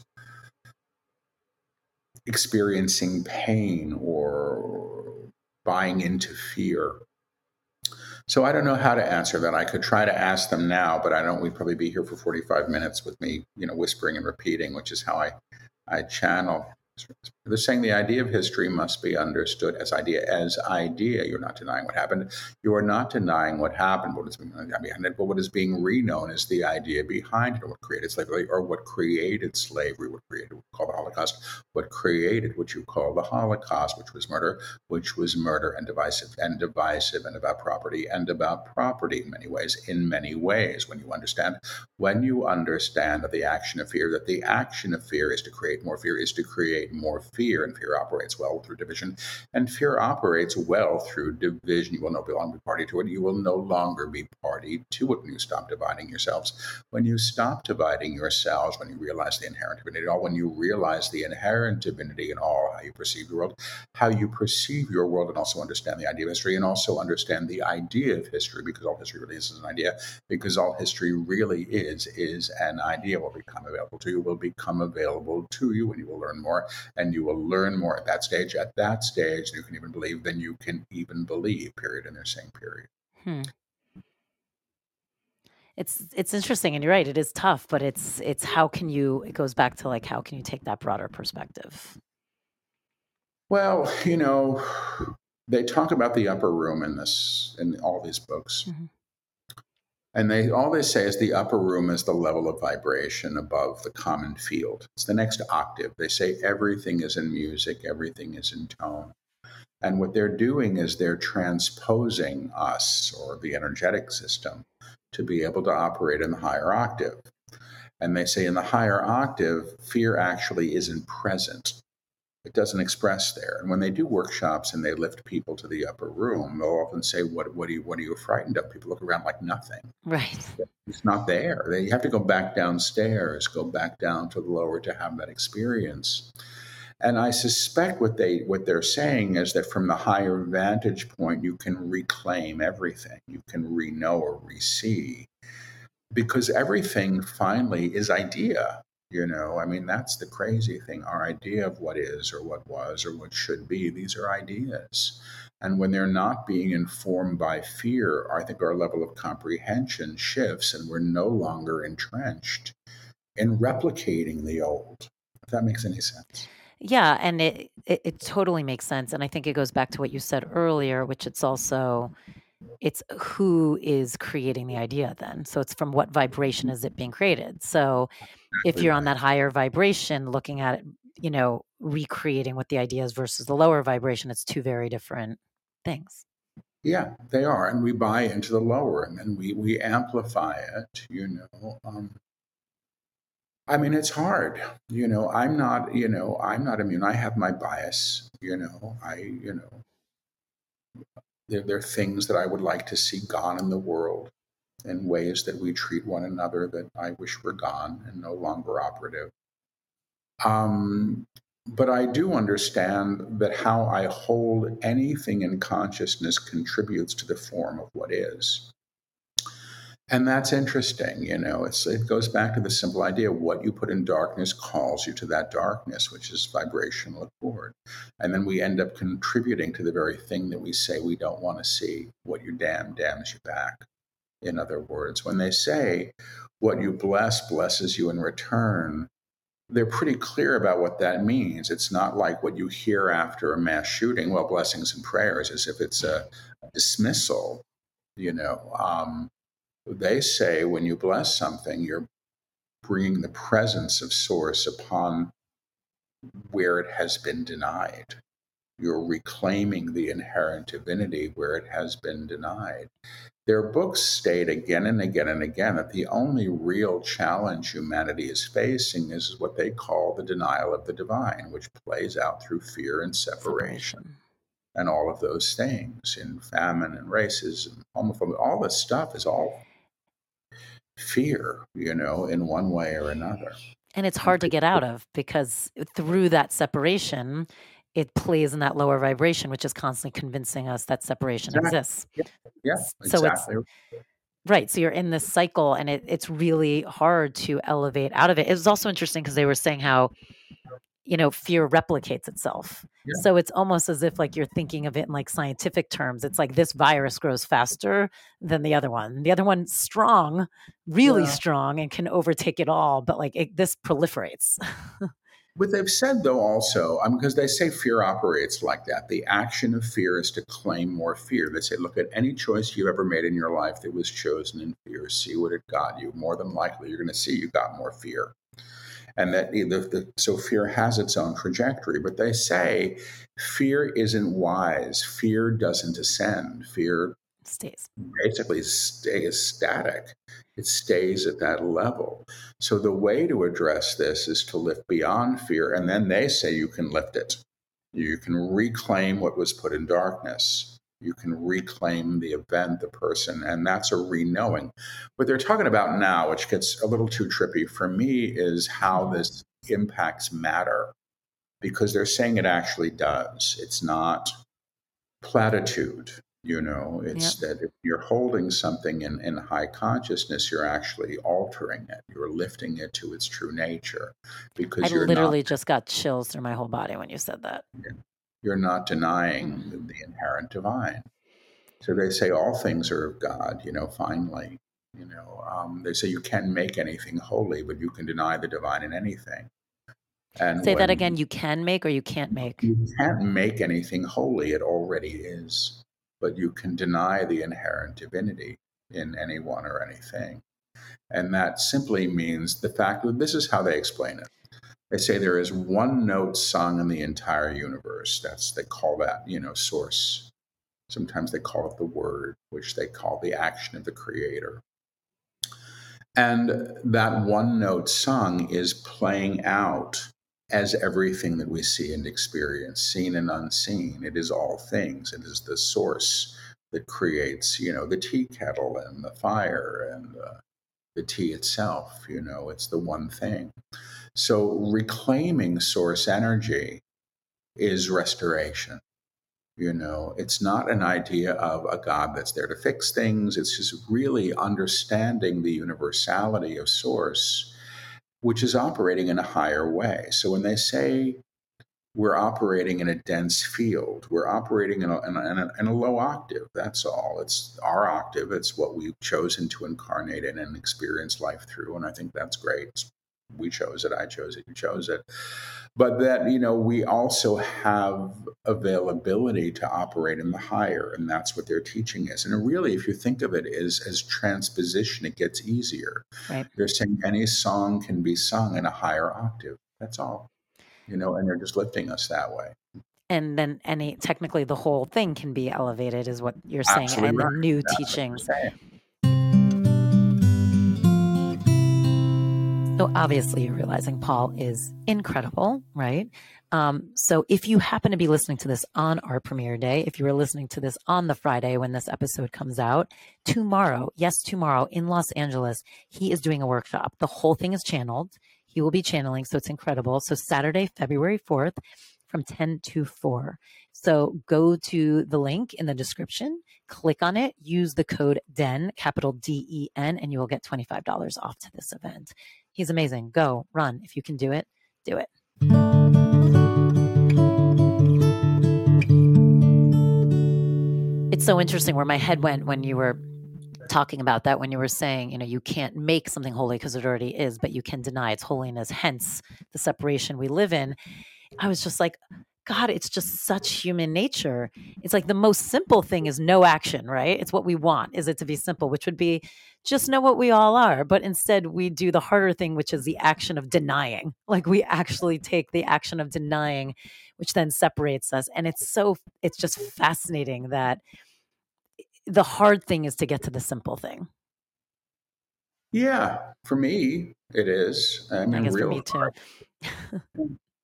S2: experiencing pain or buying into fear. So I don't know how to answer that. I could try to ask them now, but I don't. We'd probably be here for 45 minutes with me, you know, whispering and repeating, which is how I, I channel. They're saying the idea of history must be understood as idea as idea. You're not denying what happened. You are not denying what happened. What is behind it, but what is being reknown is the idea behind it, what created slavery, or what created slavery, what created what call the Holocaust, what created what you call the Holocaust, which was murder, which was murder and divisive and divisive and about property and about property in many ways. In many ways, when you understand, when you understand that the action of fear, that the action of fear is to create more fear, is to create more fear, and fear operates well through division. And fear operates well through division. You will no longer be party to it. You will no longer be party to it when you stop dividing yourselves. When you stop dividing yourselves, when you realize the inherent divinity, all when you realize the inherent divinity in all how you perceive the world, how you perceive your world, and also understand the idea of history, and also understand the idea of history, because all history really is an idea, because all history really is is an idea will become available to you, will become available to you, and you will learn more and you will learn more at that stage. At that stage, you can even believe, then you can even believe, period, in their same period. Hmm.
S1: It's it's interesting, and you're right. It is tough, but it's it's how can you? It goes back to like how can you take that broader perspective?
S2: Well, you know, they talk about the upper room in this in all these books. Mm-hmm. And they all they say is the upper room is the level of vibration above the common field. It's the next octave. They say everything is in music, everything is in tone. And what they're doing is they're transposing us or the energetic system to be able to operate in the higher octave. And they say in the higher octave, fear actually isn't present it doesn't express there. And when they do workshops and they lift people to the upper room, they'll often say, "What what are you what are you frightened of?" People look around like nothing.
S1: Right.
S2: It's not there. They have to go back downstairs, go back down to the lower to have that experience. And I suspect what they what they're saying is that from the higher vantage point, you can reclaim everything. You can re-know or re-see. Because everything finally is idea you know, I mean, that's the crazy thing. Our idea of what is or what was or what should be, these are ideas. And when they're not being informed by fear, I think our level of comprehension shifts and we're no longer entrenched in replicating the old, if that makes any sense.
S1: Yeah, and it, it, it totally makes sense. And I think it goes back to what you said earlier, which it's also it's who is creating the idea then. So it's from what vibration is it being created. So if you're on that higher vibration, looking at it, you know, recreating what the idea is versus the lower vibration, it's two very different things.
S2: Yeah, they are. And we buy into the lower and then we, we amplify it, you know. Um, I mean, it's hard. You know, I'm not, you know, I'm not immune. I have my bias, you know, I, you know, there, there are things that I would like to see gone in the world in ways that we treat one another that I wish were gone and no longer operative. Um, but I do understand that how I hold anything in consciousness contributes to the form of what is. And that's interesting, you know. It's it goes back to the simple idea: what you put in darkness calls you to that darkness, which is vibrational accord. And then we end up contributing to the very thing that we say we don't want to see. What you damn damns you back in other words. When they say, what you bless blesses you in return, they're pretty clear about what that means. It's not like what you hear after a mass shooting, well, blessings and prayers, as if it's a, dismissal. You know, um, they say when you bless something, you're bringing the presence of Source upon where it has been denied. You're reclaiming the inherent divinity where it has been denied. their books state again and again and again that the only real challenge humanity is facing is what they call the denial of the divine, which plays out through fear and separation. And all of those things in famine and racism, homophobia, all this stuff is all fear, you know, in one way or another.
S1: And it's hard to get out of because through that separation, it plays in that lower vibration, which is constantly convincing us that separation exactly. exists.
S2: Yeah, yeah so exactly.
S1: it's right. So you're in this cycle, and it, it's really hard to elevate out of it. It was also interesting because they were saying how you know fear replicates itself yeah. so it's almost as if like you're thinking of it in like scientific terms. It's like this virus grows faster than the other one. The other one's strong really yeah. strong and can overtake it all but like it, this proliferates.
S2: What they've said though also I mean, because um, they say fear operates like that. The action of fear is to claim more fear. They say look at any choice you ever made in your life that was chosen in fear see what it got you. More than likely you're going to see you got more fear and that the, the, so fear has its own trajectory. But they say fear isn't wise. Fear doesn't ascend. Fear
S1: stays
S2: basically stays static. It stays at that level. So the way to address this is to lift beyond fear, and then they say you can lift it. You can reclaim what was put in darkness you can reclaim the event, the person, and that's a re-knowing. What they're talking about now, which gets a little too trippy for me, is how mm-hmm. this impacts matter, because they're saying it actually does. It's not platitude. You know, it's yep. that if you're holding something in, in high consciousness, you're actually altering it. You're lifting it to its true nature. Because
S1: I literally not, just got chills through my whole body when you said that.
S2: Yeah you're not denying mm. the inherent divine. So they say all things are of God, you know, finally. You know, um, they say you can't make anything holy, but you can deny the divine in anything.
S1: And say that again. You can make or you can't make.
S2: You can't make anything holy. It already is, but you can deny the inherent divinity in anyone or anything, and that simply means the fact that this is how they explain it. They say there is one note sung in the entire universe. That's they call that, you know, source. Sometimes they call it the word, which they call the action of the creator. And that one note sung is playing out as everything that we see and experience, seen and unseen. It is all things. It is the source that creates, you know, the tea kettle and the fire and uh, the tea itself. You know, it's the one thing. So reclaiming source energy is restoration. You know, it's not an idea of a God that's there to fix things. It's just really understanding the universality of source, which is operating in a higher way. So when they say we're operating in a dense field, we're operating in a, in a, in a low octave. That's all. It's our octave. It's what we've chosen to incarnate in and experience life through. And I think that's great. We chose it, I chose it, you chose it. But that, you know, we also have availability to operate in the higher, and that's what they're teaching us. And really, if you think of it as, as transposition, it gets easier. Right. They're saying any song can be sung in a higher octave. That's all. You know, and they're just lifting us that way
S1: and then any technically the whole thing can be elevated is what you're saying Absolutely and right. the new That's teachings So obviously, you're realizing Paul is incredible, right? Um, so if you happen to be listening to this on our premiere day, if you were listening to this on the Friday when this episode comes out, tomorrow, yes, tomorrow in Los Angeles, he is doing a workshop. The whole thing is channeled. He will be channeling, so it's incredible. So Saturday, February 4th from 10 to 4. So go to the link in the description, click on it, use the code DEN, capital D E N, and you will get $25 off to this event. He's amazing. Go, run. If you can do it, do it. It's so interesting where my head went when you were talking about that when you were saying, you know, you can't make something holy because it already is, but you can deny its holiness, hence the separation we live in. I was just like, God, it's just such human nature. It's like the most simple thing is no action, right? It's what we want, is it to be simple, which would be just know what we all are. But instead, we do the harder thing, which is the action of denying. Like we actually take the action of denying, which then separates us. And it's so, it's just fascinating that the hard thing is to get to the simple thing.
S2: Yeah, for me it is.
S1: I, mean, I for me too.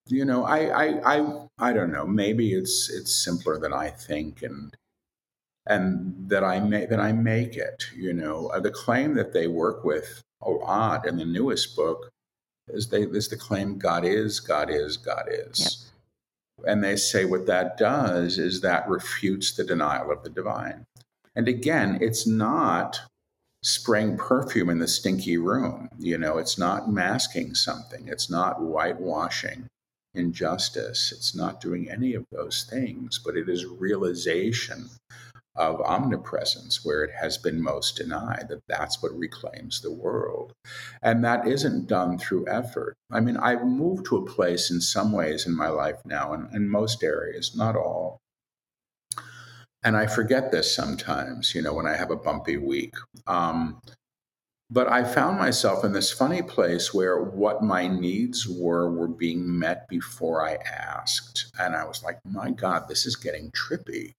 S2: you know, I, I, I, I don't know. Maybe it's it's simpler than I think, and and that I make that I make it. You know, uh, the claim that they work with a lot in the newest book is they is the claim God is, God is, God is. Yep. And they say what that does is that refutes the denial of the divine. And again, it's not spraying perfume in the stinky room. You know, it's not masking something, it's not whitewashing injustice, it's not doing any of those things, but it is realization of omnipresence where it has been most denied, that that's what reclaims the world. And that isn't done through effort. I mean, I've moved to a place in some ways in my life now, and in most areas, not all. And I forget this sometimes, you know, when I have a bumpy week. Um, but I found myself in this funny place where what my needs were were being met before I asked. And I was like, my God, this is getting trippy.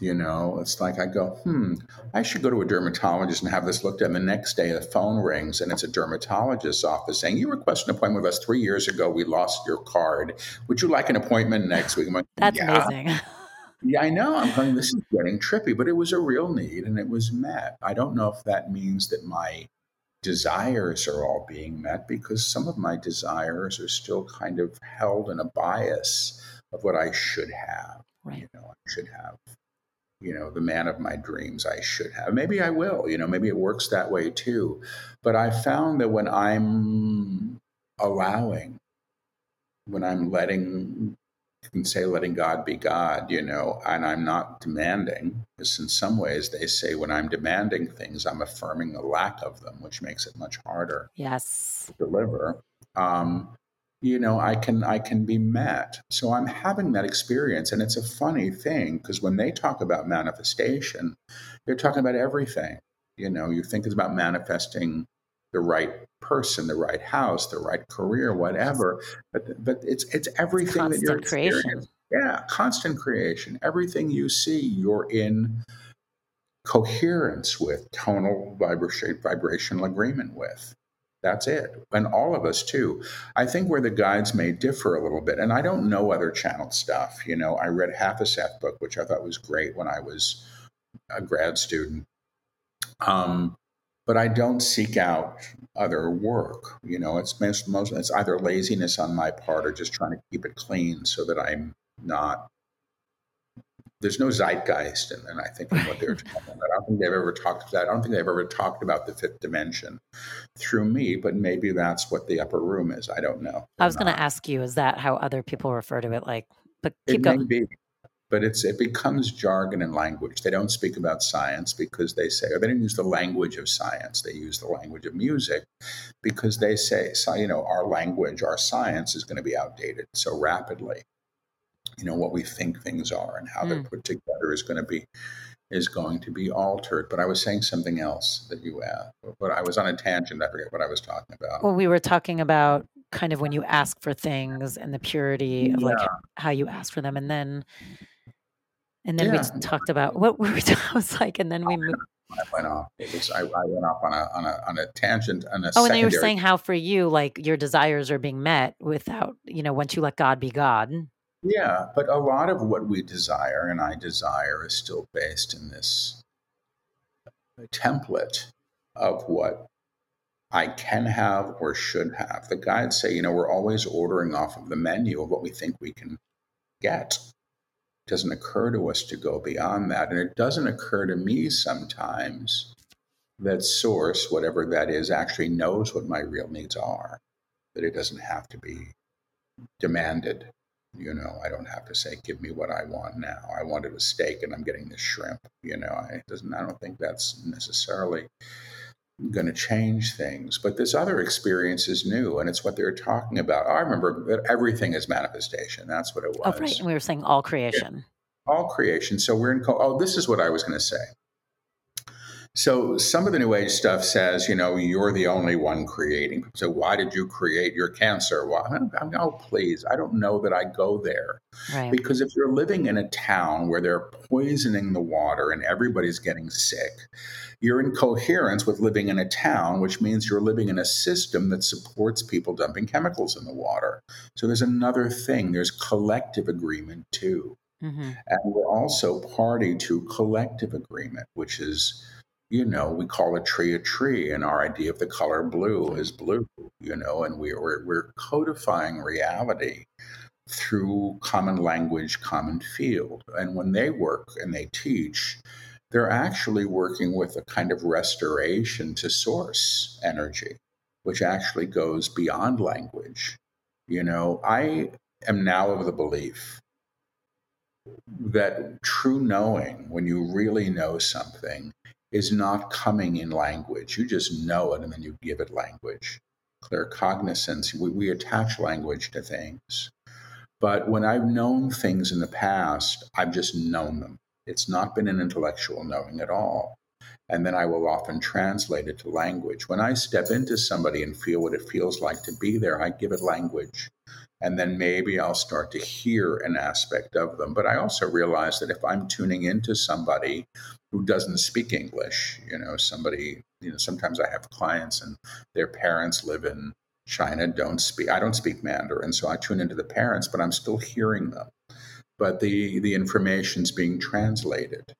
S2: You know, it's like I go, hmm, I should go to a dermatologist and have this looked at. And the next day, the phone rings and it's a dermatologist's office saying, You requested an appointment with us three years ago. We lost your card. Would you like an appointment next week? Like,
S1: That's yeah. amazing.
S2: yeah, I know. I'm going, This is getting trippy, but it was a real need and it was met. I don't know if that means that my desires are all being met because some of my desires are still kind of held in a bias of what I should have.
S1: Right.
S2: You know, I should have you know, the man of my dreams I should have. Maybe I will, you know, maybe it works that way too. But I found that when I'm allowing, when I'm letting, can say letting God be God, you know, and I'm not demanding, because in some ways they say when I'm demanding things, I'm affirming the lack of them, which makes it much harder.
S1: Yes.
S2: To deliver. Um, you know i can i can be met so i'm having that experience and it's a funny thing because when they talk about manifestation they're talking about everything you know you think it's about manifesting the right person the right house the right career whatever but but it's it's everything
S1: it's
S2: that you're
S1: creation
S2: yeah constant creation everything you see you're in coherence with tonal vibration vibrational agreement with that's it. And all of us too. I think where the guides may differ a little bit, and I don't know other channel stuff. You know, I read half a Seth book, which I thought was great when I was a grad student. Um, but I don't seek out other work. You know, it's most, most it's either laziness on my part or just trying to keep it clean so that I'm not there's no zeitgeist, and, I think in what they're talking about. I don't think they've ever talked about. I don't think they've ever talked about the fifth dimension through me, but maybe that's what the upper room is. I don't know.
S1: I was going to ask you, is that how other people refer to it? Like, but
S2: keep it
S1: going.
S2: Be, but it's it becomes jargon and language. They don't speak about science because they say, or they don't use the language of science. They use the language of music because they say, so, you know, our language, our science is going to be outdated so rapidly you know what we think things are and how mm. they're put together is going to be is going to be altered. But I was saying something else that you asked. But I was on a tangent. I forget what I was talking about.
S1: Well, we were talking about kind of when you ask for things and the purity of yeah. like how you ask for them, and then and then yeah. we talked about what we were. I was like, and then we moved.
S2: I went off. It was I, I, went off on a on a on a tangent. On a
S1: oh, and you were saying how for you, like your desires are being met without you know once you let God be God.
S2: Yeah, but a lot of what we desire and I desire is still based in this template of what I can have or should have. The guides say, you know, we're always ordering off of the menu of what we think we can get. It doesn't occur to us to go beyond that. And it doesn't occur to me sometimes that source, whatever that is, actually knows what my real needs are, that it doesn't have to be demanded you know, I don't have to say, "Give me what I want now." I wanted a steak, and I'm getting this shrimp. You know, I doesn't. I don't think that's necessarily going to change things. But this other experience is new, and it's what they're talking about. Oh, I remember that everything is manifestation. That's what it was.
S1: Oh, right. And we were saying all creation.
S2: Yeah. All creation. So we're in. Co- oh, this is what I was going to say. So some of the New Age stuff says, you know, you're the only one creating. So why did you create your cancer? Well, I'm no, please, I don't know that I go there. Right. Because if you're living in a town where they're poisoning the water and everybody's getting sick, you're in coherence with living in a town, which means you're living in a system that supports people dumping chemicals in the water. So there's another thing. There's collective agreement too. Mm-hmm. And we're also party to collective agreement, which is you know, we call a tree a tree, and our idea of the color blue is blue, you know, and we, we're, we're codifying reality through common language, common field. And when they work and they teach, they're actually working with a kind of restoration to source energy, which actually goes beyond language. You know, I am now of the belief that true knowing, when you really know something, is not coming in language. You just know it and then you give it language. Claircognizance, we, we attach language to things. But when I've known things in the past, I've just known them. It's not been an intellectual knowing at all. And then I will often translate it to language. When I step into somebody and feel what it feels like to be there, I give it language and then maybe I'll start to hear an aspect of them. But I also realize that if I'm tuning into somebody who doesn't speak English, you know, somebody, you know, sometimes I have clients and their parents live in China, don't speak, I don't speak Mandarin, so I tune into the parents, but I'm still hearing them. But the, the information's being translated.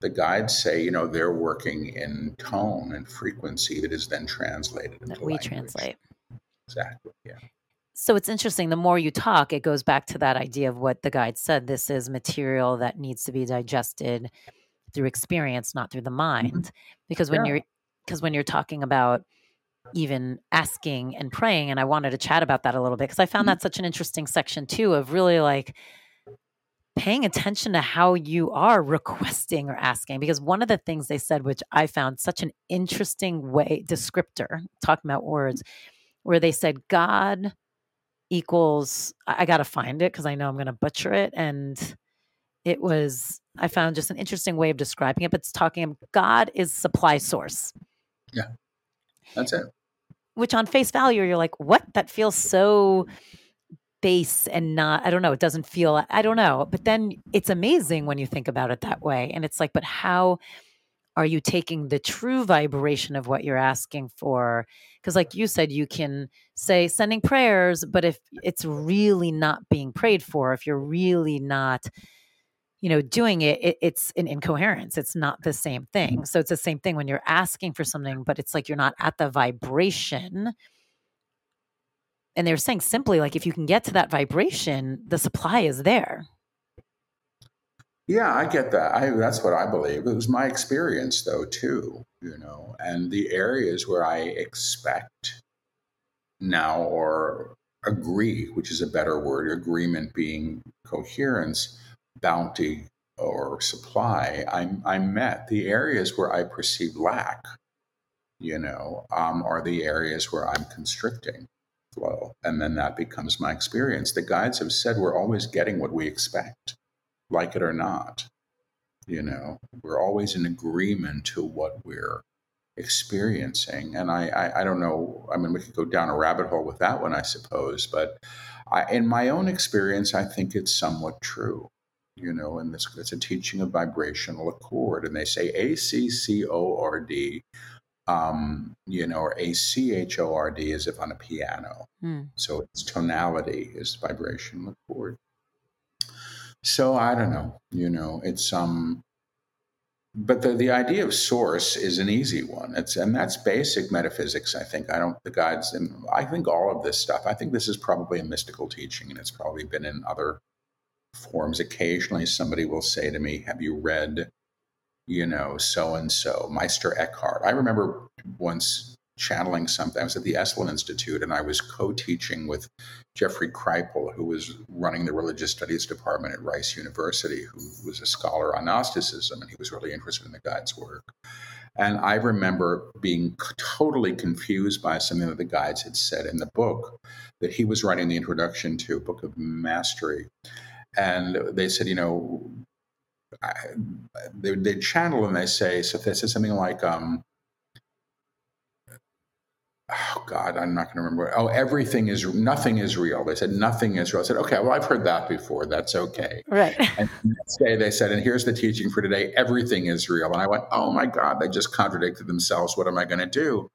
S2: The guides say, you know, they're working in tone and frequency that is then translated.
S1: That we language. translate.
S2: Exactly. Yeah
S1: so it's interesting the more you talk it goes back to that idea of what the guide said this is material that needs to be digested through experience not through the mm-hmm. mind because when yeah. you're because when you're talking about even asking and praying and i wanted to chat about that a little bit because i found mm-hmm. that such an interesting section too of really like paying attention to how you are requesting or asking because one of the things they said which i found such an interesting way descriptor talking about words where they said god equals I got to find it because I know I'm going to butcher it. And it was, I found just an interesting way of describing it, but it's talking about God is supply source.
S2: Yeah. That's it.
S1: Which on face value, you're like, what? That feels so base and not, I don't know, it doesn't feel, I don't know. But then it's amazing when you think about it that way. And it's like, but how are you taking the true vibration of what you're asking for because like you said you can say sending prayers but if it's really not being prayed for if you're really not you know doing it, it it's an incoherence it's not the same thing so it's the same thing when you're asking for something but it's like you're not at the vibration and they're saying simply like if you can get to that vibration the supply is there
S2: yeah, I get that. I, that's what I believe. It was my experience, though, too. You know, and the areas where I expect now or agree, which is a better word, agreement being coherence, bounty, or supply, I'm, I'm met. The areas where I perceive lack, you know, um, are the areas where I'm constricting flow. And then that becomes my experience. The guides have said we're always getting what we expect like it or not. You know, we're always in agreement to what we're experiencing. And I, I, I, don't know, I mean, we could go down a rabbit hole with that one, I suppose, but I, in my own experience, I think it's somewhat true. You know, and this, it's a teaching of vibrational accord. And they say A C C O R D, um, you know, or A C H O R D as if on a piano. Mm. So its tonality is vibrational accord. So I don't know, you know, it's um but the, the idea of source is an easy one. It's and that's basic metaphysics, I think. I don't the guides and I think all of this stuff, I think this is probably a mystical teaching and it's probably been in other forms. Occasionally somebody will say to me, Have you read, you know, so and so, Meister Eckhart? I remember once channeling something. I was at the Esalen Institute and I was co teaching with Jeffrey Kripal, who was running the religious studies department at Rice University, who was a scholar on Gnosticism, and he was really interested in the guides' work. And I remember being totally confused by something that the guides had said in the book that he was writing the introduction to, Book of Mastery. And they said, you know, they, they channel and they say, so they say something like, um, oh God, I'm not going to remember. Oh, everything is, nothing is real. They said, nothing is real. I said, okay, well, I've heard that before. That's okay.
S1: Right.
S2: and next day they said, and here's the teaching for today everything is real. And I went, oh my God, they just contradicted themselves. What am I going to do?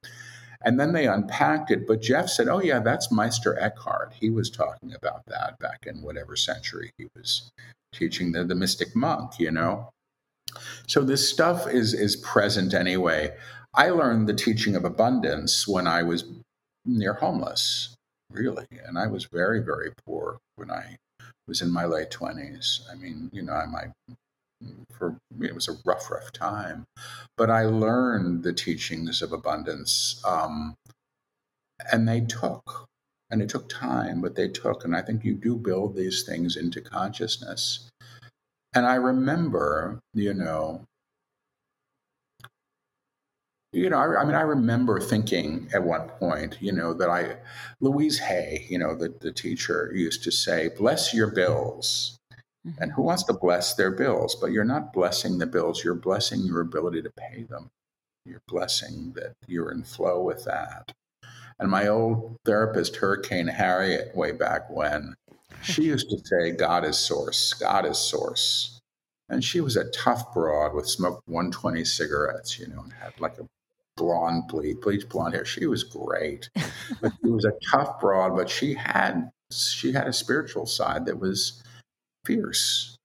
S2: And then they unpacked it. But Jeff said, oh, yeah, that's Meister Eckhart. He was talking about that back in whatever century he was teaching the, the mystic monk, you know? So this stuff is is present anyway. I learned the teaching of abundance when I was near homeless, really. And I was very, very poor when I was in my late 20s. I mean, you know, I might, for it was a rough, rough time. But I learned the teachings of abundance. Um, and they took, and it took time, but they took. And I think you do build these things into consciousness. And I remember, you know, you know, I, I, mean, I remember thinking at one point, you know, that I, Louise Hay, you know, the, the teacher used to say, bless your bills. Mm-hmm. And who wants to bless their bills? But you're not blessing the bills, you're blessing your ability to pay them. You're blessing that you're in flow with that. And my old therapist, Hurricane Harriet, way back when, she used to say, God is source, God is source. And she was a tough broad with smoked 120 cigarettes, you know, and had like a blonde, bleach, bleach blonde hair. She was great. but she was a tough broad, but she had she had a spiritual side that was fierce,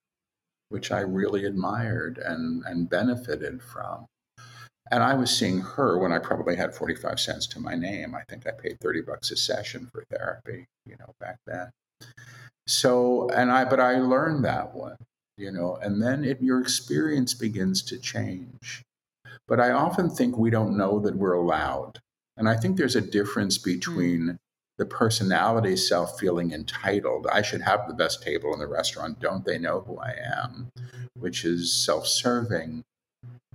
S2: which I really admired and and benefited from. And I was seeing her when I probably had 45 cents to my name. I think I paid 30 bucks a session for therapy, you know, back then. So, and I, but I learned that one, you know, and then it, your experience begins to change. But I often think we don't know that we're allowed. And I think there's a difference hmm. between. The personality self feeling entitled, I should have the best table in the restaurant, don't they know who I am, which is self serving,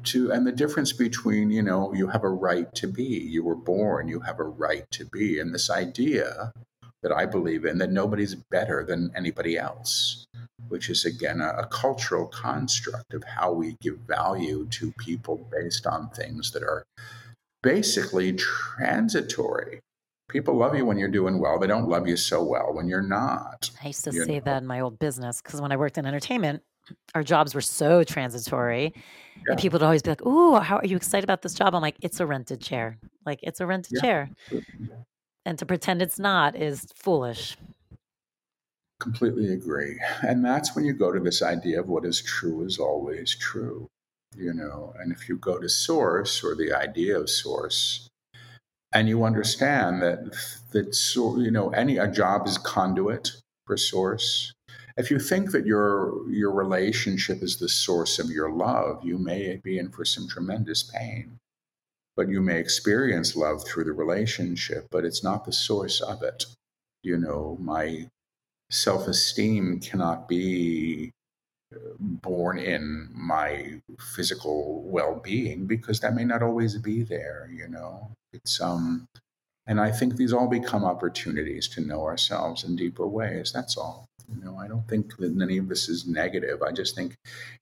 S2: to and the difference between, you know, you have a right to be, you were born, you have a right to be, and this idea that I believe in that nobody's better than anybody else which is again a, a, cultural construct of how we give value to people based on things that are basically transitory. People love you when you're doing well. They don't love you so well when you're not.
S1: I used to say know? that in my old business because when I worked in entertainment, our jobs were so transitory. Yeah. And people would always be like, Ooh, how are you excited about this job? I'm like, it's a rented chair. Like, it's a rented yeah. chair. And to pretend it's not is foolish.
S2: Completely agree. And that's when you go to this idea of what is true is always true, you know. And if you go to source or the idea of source, and you understand that that you know any a job is conduit for source. If you think that your your relationship is the source of your love, you may be in for some tremendous pain. But you may experience love through the relationship, but it's not the source of it. You know, my self esteem cannot be uh, born in my physical well being because that may not always be there, you know. It's, um, and I think these all become opportunities to know ourselves in deeper ways. That's all. You know, I don't think that any of this is negative. I just think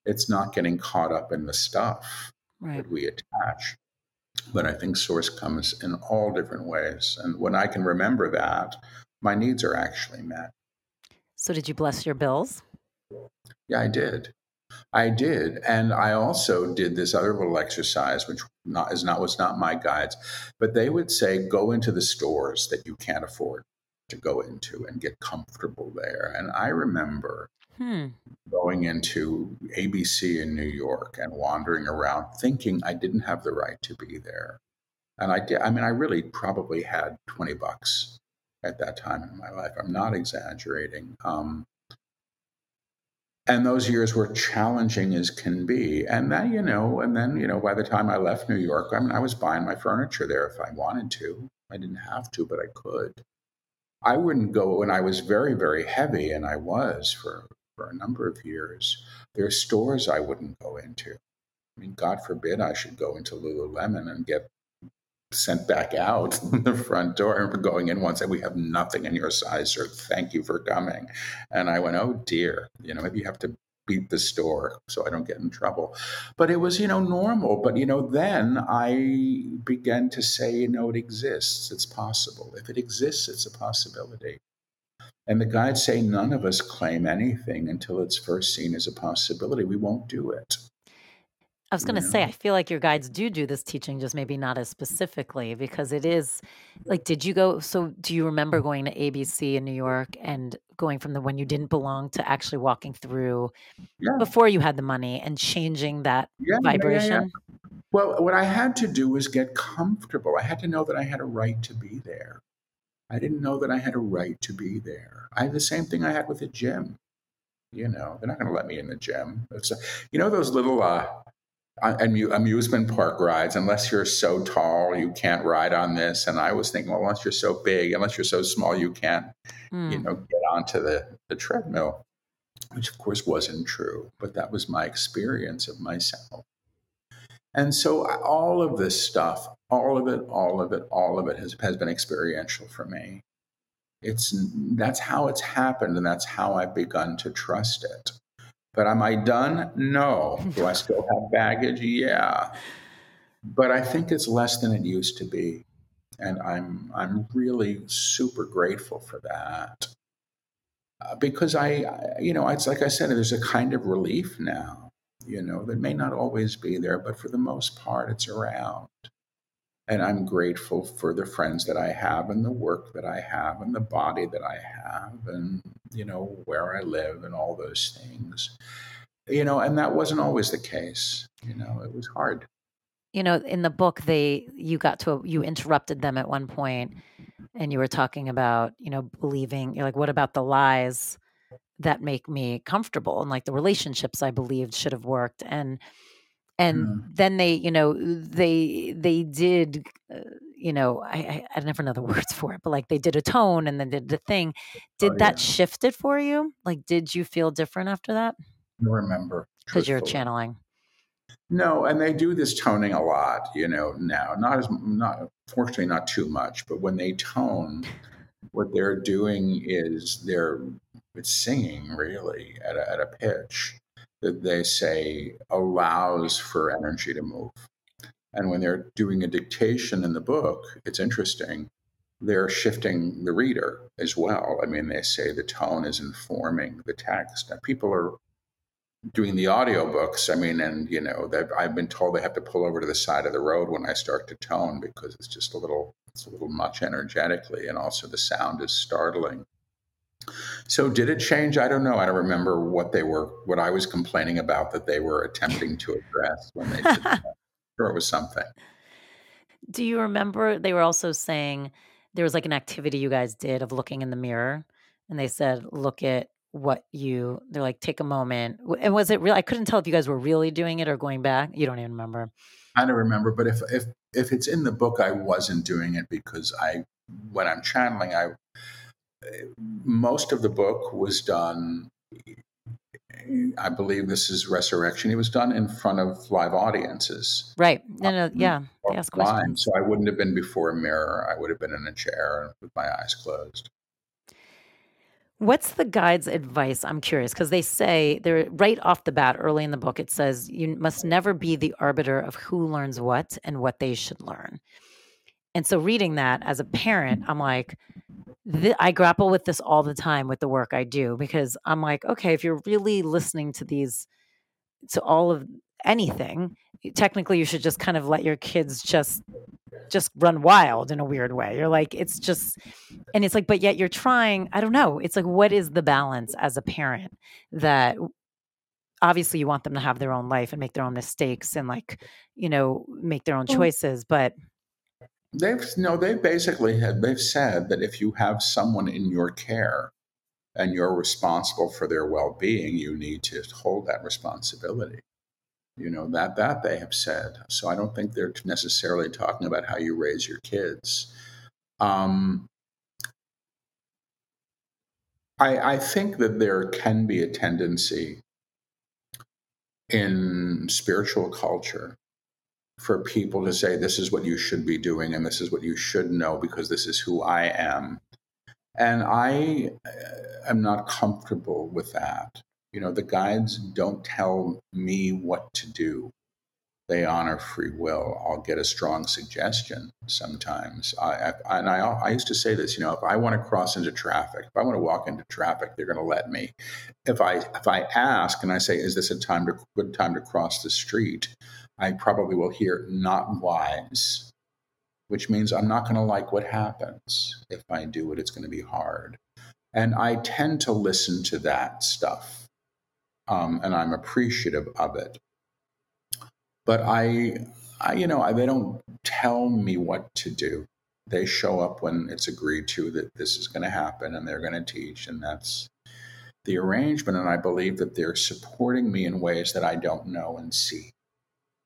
S2: it's not getting caught up in the stuff right. that we attach. But I think source comes in all different ways. And when I can remember that, my needs are actually met.
S1: So, did you bless your bills?
S2: Yeah, I did. I did, and I also did this other little exercise, which not is not was not my guides, but they would say go into the stores that you can't afford to go into and get comfortable there. And I remember hmm. going into ABC in New York and wandering around, thinking I didn't have the right to be there, and I did. I mean, I really probably had twenty bucks at that time in my life. I'm not exaggerating. Um, and those years were challenging as can be. And then, you know, and then, you know, by the time I left New York, I mean, I was buying my furniture there if I wanted to. I didn't have to, but I could. I wouldn't go, when I was very, very heavy, and I was for, for a number of years. There are stores I wouldn't go into. I mean, God forbid I should go into Lululemon and get sent back out the front door. Remember going in once and we have nothing in your size, sir. Thank you for coming. And I went, oh dear, you know, maybe you have to beat the store so I don't get in trouble. But it was, you know, normal. But, you know, then I began to say, you know, it exists. It's possible. If it exists, it's a possibility. And the guides say none of us claim anything until it's first seen as a possibility. We won't do it.
S1: I was going to say, I feel like your guides do do this teaching, just maybe not as specifically, because it is like, did you go? So, do you remember going to ABC in New York and going from the when you didn't belong to actually walking through
S2: Yeah.
S1: before you had the money and changing that
S2: Yeah, yeah, yeah,
S1: vibration?
S2: Well, what I had to do was get comfortable. I had to know that I had a right to be there. I didn't know that I had a right to be there. I had the same thing I had with the gym. You know, they're not going to let me in the gym. It's, you know, those little uh, amusement park rides, unless you're so tall, you can't ride on this. And I was thinking, well, unless you're so big, unless you're so small, you can't, you
S1: Mm.
S2: know, get onto the, the treadmill, which of course wasn't true, but that was my experience of myself. And so all of this stuff, all of it, all of it, all of it has, has been experiential for me. It's that's how it's happened, and that's how I've begun to trust it. But am I done? No. Do I still have baggage? Yeah. But I think it's less than it used to be. And I'm I'm really super grateful for that. Uh, because I, I- you know, it's like I said, there's a kind of relief now, you know, that may not always be there, but for the most part, it's around. And I'm grateful for the friends that I have and the work that I have and the body that I have and, you know, where I live and all those things. You know, and that wasn't always the case. You know, it was hard.
S1: You know, in the book, they you got to you interrupted them at one point, and you were talking about you know believing. You're like, what about the lies that make me comfortable and like the relationships I believed should have worked and and
S2: Mm.
S1: then they you know they they did uh, you know I, I I never know the words for it but like they did a tone and then did the thing did
S2: Oh,
S1: that
S2: yeah.
S1: shift it for you like did you feel different after that
S2: I remember.
S1: because you're channeling
S2: No, and they do this toning a lot, you know, now. Not as not fortunately not too much, but when they tone, what they're doing is they're it's singing really at a, at a pitch they say allows for energy to move. And when they're doing a dictation in the book, it's interesting. They're shifting the reader as well. I mean, they say the tone is informing the text. Now, people are doing the audiobooks. I mean, and you know, I've been told they have to pull over to the side of the road when I start to tone because it's just a little, it's a little much energetically, and also the sound is startling. So, did it change? I don't know. I don't remember what they were, what I was complaining about that they were attempting to address when they did that. Sure, it was something.
S1: do you remember they were also saying there was like an activity you guys did of looking in the mirror and they said look at what you they're like take a moment and was it real i couldn't tell if you guys were really doing it or going back you don't even remember
S2: I don't remember, but if if if it's in the book, I wasn't doing it because I, when I'm channeling, I most of the book was done. I believe this is Resurrection. It was done in front of live audiences.
S1: right no no um,
S2: yeah
S1: they ask questions
S2: So I wouldn't have been before a mirror. I would have been in a chair with my eyes closed.
S1: What's the guide's advice? I'm curious because they say they're right off the bat early in the book. It says you must never be the arbiter of who learns what and what they should learn. And so, reading that as a parent, I'm like, th- I grapple with this all the time with the work I do because I'm like, okay, if you're really listening to these, to all of anything, technically you should just kind of let your kids just just run wild in a weird way. You're like, it's just, and it's like, but yet you're trying. I don't know. It's like, what is the balance as a parent that obviously you want them to have their own life and make their own mistakes and like, you know, make their own choices. But
S2: They've no. They basically had. They've said that if you have someone in your care and you're responsible for their well-being, you need to hold that responsibility. You know that that they have said. So I don't think they're necessarily talking about how you raise your kids. Um, I, I think that there can be a tendency in spiritual culture for people to say, this is what you should be doing and this is what you should know because this is who I am. And I uh, am not comfortable with that. You know, the guides don't tell me what to do. They honor free will. I'll get a strong suggestion sometimes. I, I, and I, I used to say this, you know, if I want to cross into traffic, if I want to walk into traffic, they're going to let me. If I if I ask and I say, is this a time to good time to cross the street? I probably will hear not wise, which means I'm not going to like what happens. If I do it, it's going to be hard. And I tend to listen to that stuff. Um, and I'm appreciative of it. But I, I, you know, I, they don't tell me what to do. They show up when it's agreed to that this is going to happen and they're going to teach. And that's the arrangement. And I believe that they're supporting me in ways that I don't know and see.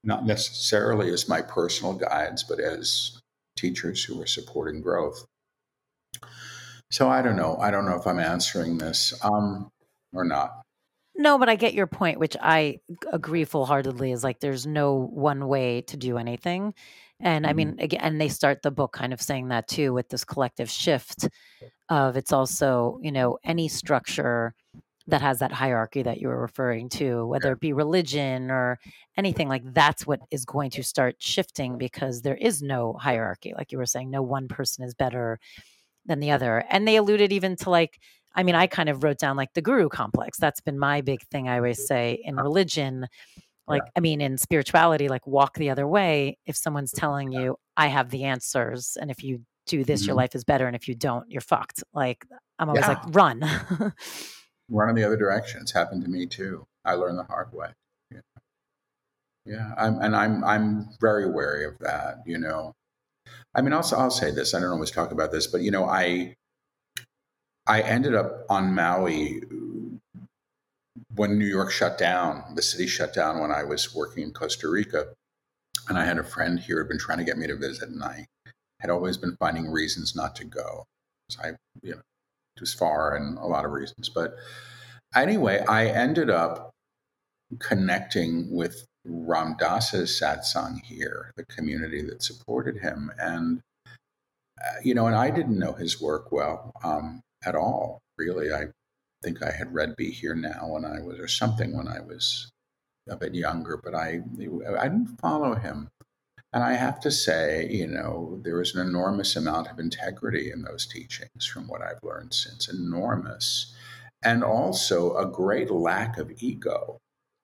S2: Not necessarily as my personal guides, but as teachers who are supporting growth. So I don't know. I don't know if I'm answering this um, or not.
S1: No, but I get your point, which I agree full heartedly. Is like there's no one way to do anything, and mm-hmm. I mean, again, and they start the book kind of saying that too with this collective shift of it's also you know any structure that has that hierarchy that you were referring to, whether it be religion or anything like that's what is going to start shifting because there is no hierarchy, like you were saying, no one person is better than the other. And they alluded even to like, I mean, I kind of wrote down like the guru complex. That's been my big thing. I always say in religion, like. I mean, in spirituality, like walk the other way. If someone's telling you, I have the answers, and if you do this, mm-hmm. your life is better. And if you don't, you're fucked. Like, I'm always yeah. like, run.
S2: run in the other direction. It's happened to me too. I learned the hard way. Yeah, yeah. I'm, and I'm I'm very wary of that. You know, I mean, also I'll say this. I don't always talk about this, but you know, I I ended up on Maui when New York shut down. The city shut down when I was working in Costa Rica, and I had a friend here who had been trying to get me to visit, and I had always been finding reasons not to go. So I, you know, was far and a lot of reasons. But anyway, I ended up connecting with Ram Dass's satsang here, the community that supported him. And, uh, you know, and I didn't know his work well um, at all, really. I think I had read Be Here Now when I was, or something when I was a bit younger, but I, I didn't follow him. And I have to say, you know, there is an enormous amount of integrity in those teachings from what I've learned since, enormous. And also a great lack of ego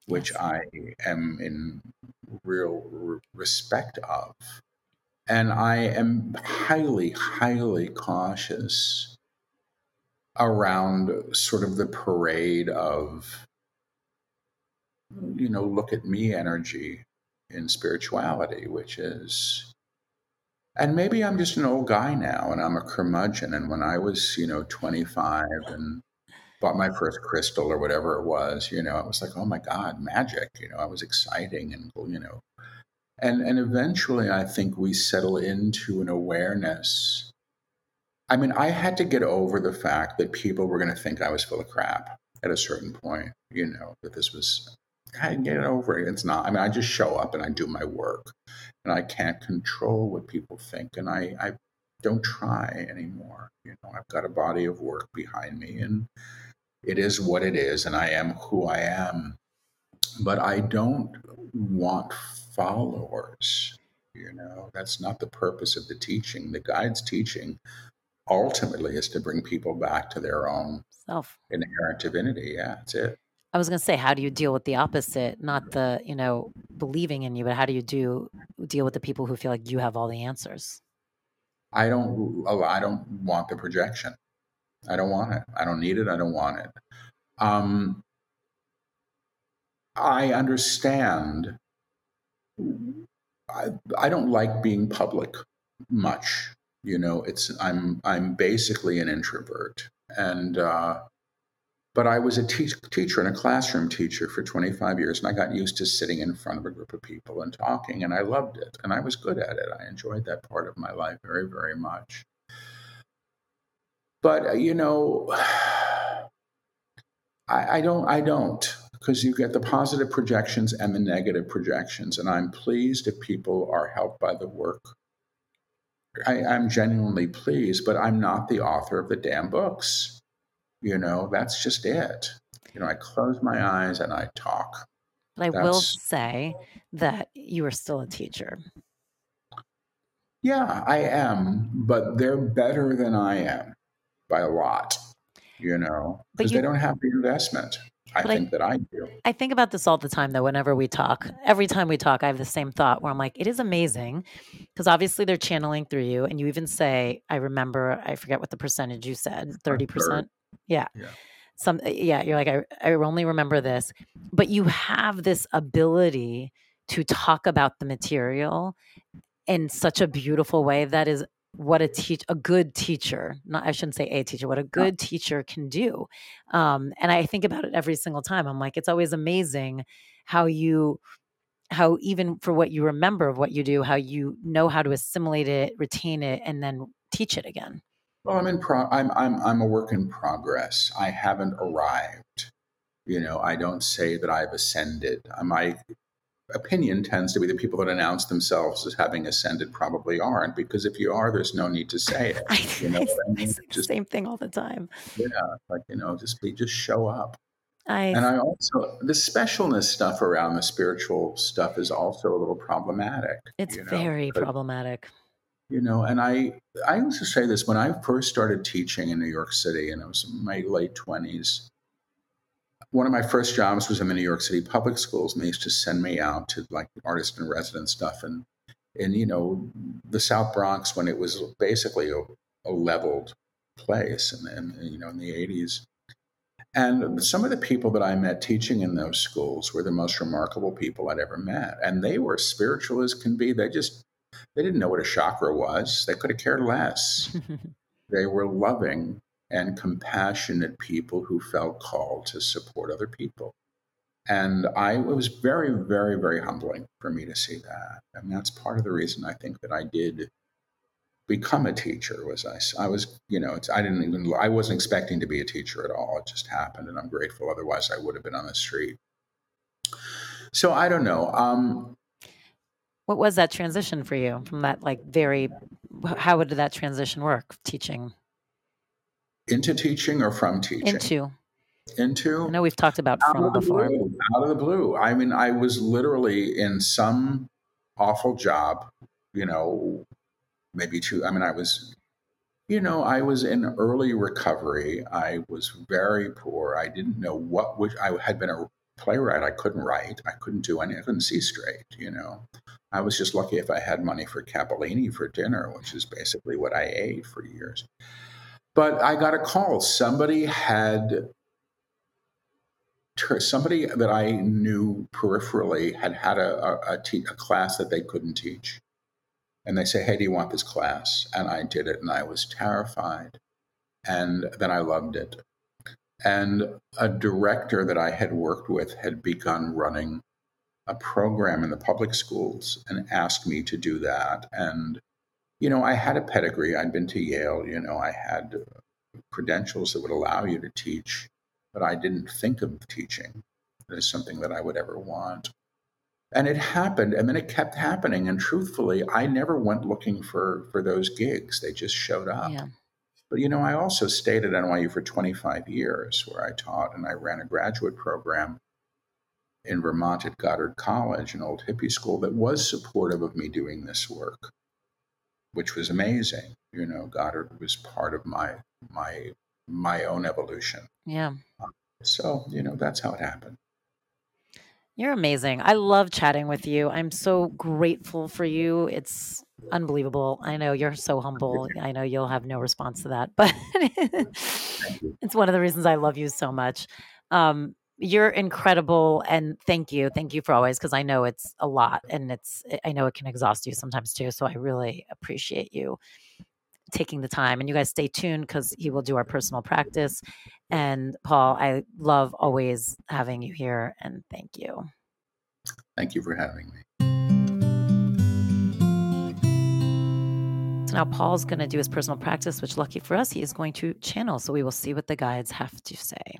S2: which I am in real respect of. And I am highly, highly cautious around sort of the parade of, you know, look at me energy in spirituality, which is, and maybe I'm just an old guy now and I'm a curmudgeon. And when I was, you know, 25 and bought my first crystal or whatever it was, you know, it was like, oh my God, magic. You know, I was exciting and, you know, and, and eventually I think we settle into an awareness. I mean, I had to get over the fact that people were going to think I was full of crap at a certain point, you know, that this was, I can get over it. It's not. I mean, I just show up and I do my work and I can't control what people think. And I, I don't try anymore. You know, I've got a body of work behind me and it is what it is, and I am who I am. But I don't want followers. You know, that's not the purpose of the teaching. The guide's teaching ultimately is to bring people back to their own self inherent divinity. Yeah, that's it.
S1: I was going to say, how do you deal with the opposite? Not the, you know, believing in you, but how do you do deal with the people who feel like you have all the answers?
S2: I don't. I don't want the projection. I don't want it. I don't need it. I don't want it. Um, I understand. I, I don't like being public much. You know, it's I'm I'm basically an introvert, and uh, but I was a te- teacher and a classroom teacher for 25 years, and I got used to sitting in front of a group of people and talking, and I loved it, and I was good at it. I enjoyed that part of my life very, very much. But uh, you know, I, I don't. I don't because you get the positive projections and the negative projections, and I'm pleased if people are helped by the work. I, I'm genuinely pleased, but I'm not the author of the damn books. You know, that's just it. You know, I close my eyes and I talk.
S1: But I will say that you are still a teacher.
S2: Yeah, I am, but they're better than I am by a lot, you know, because they don't have the investment. I think I, that I do.
S1: I think about this all the time, though, whenever we talk. Every time we talk, I have the same thought where I'm like, it is amazing because obviously they're channeling through you. And you even say, I remember, I forget what the percentage you said, 30%. Yeah. yeah. Some, yeah, you're like, I, I only remember this. But you have this ability to talk about the material in such a beautiful way that is what a teach a good teacher not i shouldn't say a teacher what a good teacher can do um, and i think about it every single time i'm like it's always amazing how you how even for what you remember of what you do how you know how to assimilate it retain it and then teach it again
S2: well i'm in pro i'm i'm i'm a work in progress i haven't arrived you know i don't say that i've ascended uh, my opinion tends to be that people that announce themselves as having ascended probably aren't because if you are there's no need to say it
S1: I, you know I mean? just same thing all the time
S2: yeah like you know just be just show up I, and I also the specialness stuff around the spiritual stuff is also a little problematic.
S1: It's you know? very but, problematic.
S2: You know, and I I used to say this when I first started teaching in New York City, and it was in my late twenties one of my first jobs was in the New York City public schools, and they used to send me out to like artist in residence stuff, and and you know the South Bronx when it was basically a, a leveled place, and then you know in the '80s. And some of the people that I met teaching in those schools were the most remarkable people I'd ever met, and they were spiritual as can be. They just they didn't know what a chakra was. They could have cared less. they were loving and compassionate people who felt called to support other people. And I it was very, very, very humbling for me to see that. And that's part of the reason I think that I did become a teacher was I, I was, you know, I didn't even, I wasn't expecting to be a teacher at all. It just happened and I'm grateful. Otherwise I would have been on the street. So I don't know. Um,
S1: what was that transition for you from that like very, how did that transition work teaching?
S2: into teaching or from teaching?
S1: Into.
S2: Into.
S1: I know we've talked about from before.
S2: Blue, out of the blue. I mean, I was literally in some awful job, you know, maybe two. I mean, I was, you know, I was in early recovery. I was very poor. I didn't know what which I had been a playwright. I couldn't write. I couldn't do anything. I couldn't see straight, you know. I was just lucky if I had money for capellini for dinner, which is basically what I ate for years. But I got a call. Somebody had somebody that I knew peripherally had had a, a, a, te- a, class that they couldn't teach. And they say, Hey, do you want this class? And I did it and I was terrified. And then I loved it. And a director that I had worked with had begun running a program in the public schools and asked me to do that. And you know, I had a pedigree. I'd been to Yale. You know, I had credentials that would allow you to teach, but I didn't think of teaching as something that I would ever want. And it happened, and then it kept happening. And truthfully, I never went looking for for those gigs; they just showed up. Yeah. But you know, I also stayed at NYU for 25 years, where I taught and I ran a graduate program in Vermont at Goddard College, an old hippie school that was supportive of me doing this work which was amazing. You know, Goddard was part of my my my own evolution.
S1: Yeah.
S2: So you know, that's how it happened.
S1: You're amazing. I love chatting with you. I'm so grateful for you. It's unbelievable. I know you're so humble. I know you'll have no response to that, but it's one of the reasons I love you so much. Um, you're incredible and thank you. Thank you for always because i know it's a lot and it's i know it can exhaust you sometimes too so i really appreciate you taking the time. And you guys stay tuned because he will do our personal practice. And paul i love always having you here and thank you.
S2: Thank you for having me
S1: so now paul's going to do his personal practice which lucky for us he is going to channel. So we will see what the guides have to say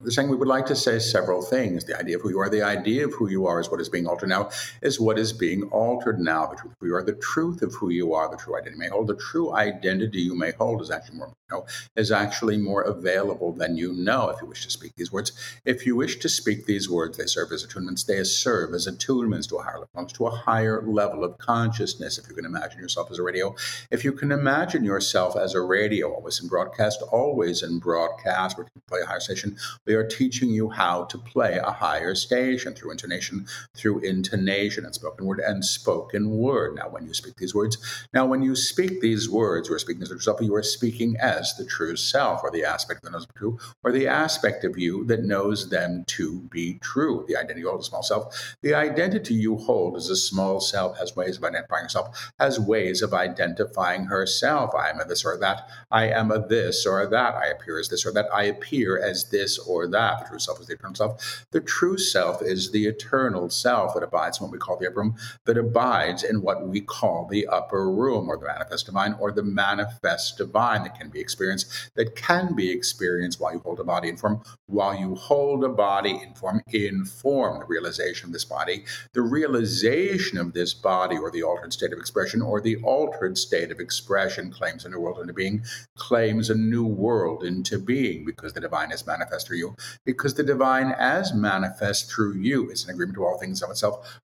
S2: They're saying we would like to say several things. The idea of who you are, the idea of who you are is what is being altered now, is what is being altered now. The truth of who you are, the truth of who you are, the true identity you may hold, the true identity you may hold is actually more you know, is actually more available than you know if you wish to speak these words. If you wish to speak these words, they serve as attunements, they serve as attunements to a higher level, to a higher level of consciousness. If you can imagine yourself as a radio, if you can imagine yourself as a radio, always in broadcast, always in broadcast, where you play a higher station, they are teaching you how to play a higher station through intonation, through intonation and spoken word and spoken word. Now, when you speak these words, now when you speak these words, you are speaking as yourself, you are speaking as the true self, or the aspect that knows the true, or the aspect of you that knows them to be true. The identity hold, a small self. The identity you hold as a small self has ways of identifying yourself, has ways of identifying herself. I am a this or that. I am a this or that. I appear as this or that. I appear as this or that. The true self is the eternal self. The true self is the eternal self that abides in what we call the upper room, that abides in what we call the upper room, or the manifest divine, or the manifest divine that can be experienced, that can be experienced while you hold a body in form, while you hold a body in form, in form, the realization of this body, the realization of this body, or the altered state of expression, or the altered state of expression claims a new world into being, claims a new world into being, because the divine is manifest you because the divine, as manifest through you, is an agreement to all things of itself,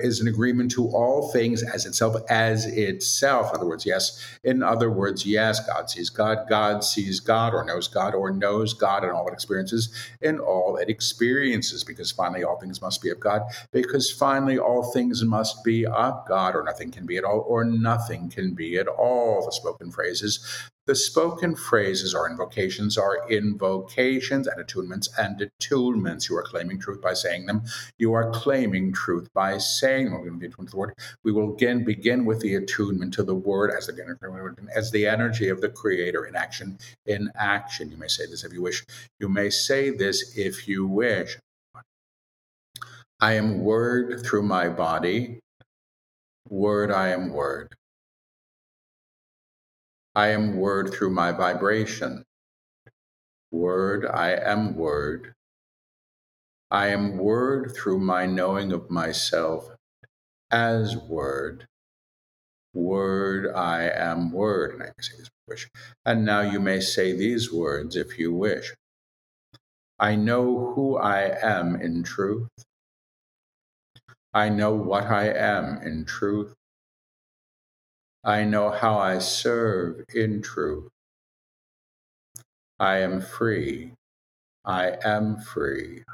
S2: is an agreement to all things as itself, as itself. In other words, yes. In other words, yes, God sees God, God sees God, or knows God, or knows God in all it experiences, in all it experiences, because finally all things must be of God, because finally all things must be of God, or nothing can be at all, or nothing can be at all. The spoken phrases the spoken phrases or invocations are invocations and attunements and attunements. You are claiming truth by saying them. You are claiming truth by saying be attuned to the word. We will again begin with the attunement to the word as the, as the energy of the creator in action. In action. You may say this if you wish. You may say this if you wish. I am word through my body. Word, I am word. I am word through my vibration. Word, I am word. I am word through my knowing of myself as word. Word, I am word. And I can say this wish. And now you may say these words if you wish. I know who I am in truth. I know what I am in truth. I know how I serve in truth. I am free. I am free.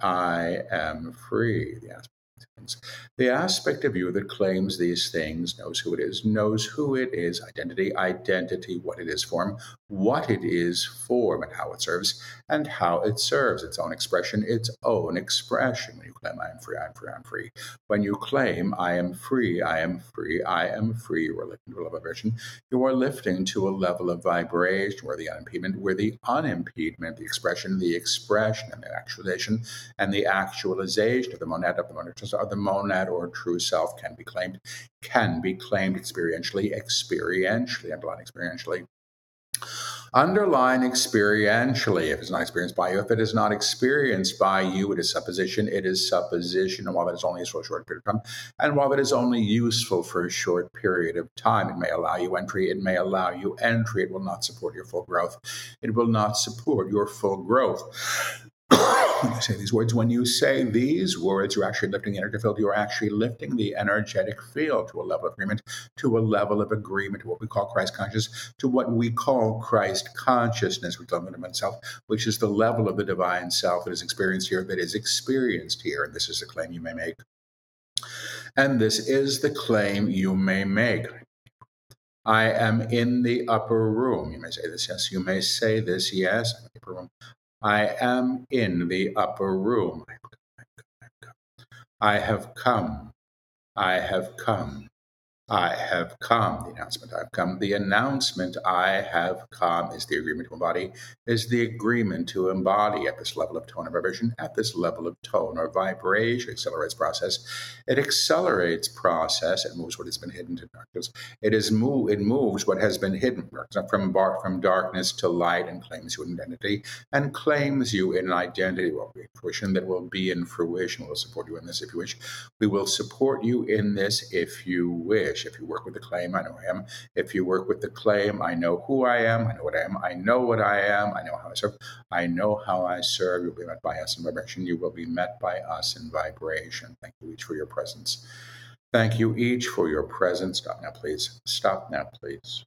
S2: I am free. The. The aspect of you that claims these things knows who it is, knows who it is, identity, identity, what it is form, what it is form, and how it serves, and how it serves its own expression, its own expression. When you claim, I am free, I am free, I am free. When you claim, I am free, I am free, I am free, you are lifting to a level of vibration. You are lifting to a level of vibration where the unimpediment, where the unimpediment, the expression, the expression, and the actualization, and the actualization of the monad of the monad of the monad or true self can be claimed, can be claimed experientially, experientially, underlying experientially. Underline experientially, if it's not experienced by you. If it is not experienced by you, it is supposition. It is supposition. And while that is only for a short period of time, and while that is only useful for a short period of time, it may allow you entry. It may allow you entry. It will not support your full growth. It will not support your full growth when you say these words, when you say these words, you're actually lifting the energy field. You're actually lifting the energetic field to a level of agreement, to a level of agreement, to what we call Christ consciousness, to what we call Christ consciousness, which is the self, which is the level of the divine self that is experienced here, that is experienced here. And this is the claim you may make. And this is the claim you may make. I am in the upper room. You may say this, yes. You may say this, yes. upper room. I am in the upper room. I have come. I have come. I have come. The announcement I have come. The announcement I have come is the agreement to embody, is the agreement to embody at this level of tone or vibration, at this level of tone or vibration. Accelerates process. It accelerates process. It moves what has been hidden to darkness. It is move. It moves what has been hidden from bar, from darkness to light and claims you an identity and claims you in an identity will be fruition that will be in fruition. We'll support you in this if you wish. We will support you in this if you wish. If you work with the claim, I know I am. If you work with the claim, I know who I am. I know what I am. I know what I am. I know how I serve. I know how I serve. You'll be met by us in vibration. You will be met by us in vibration. Thank you each for your presence. Thank you each for your presence. Stop now, please. Stop now, please.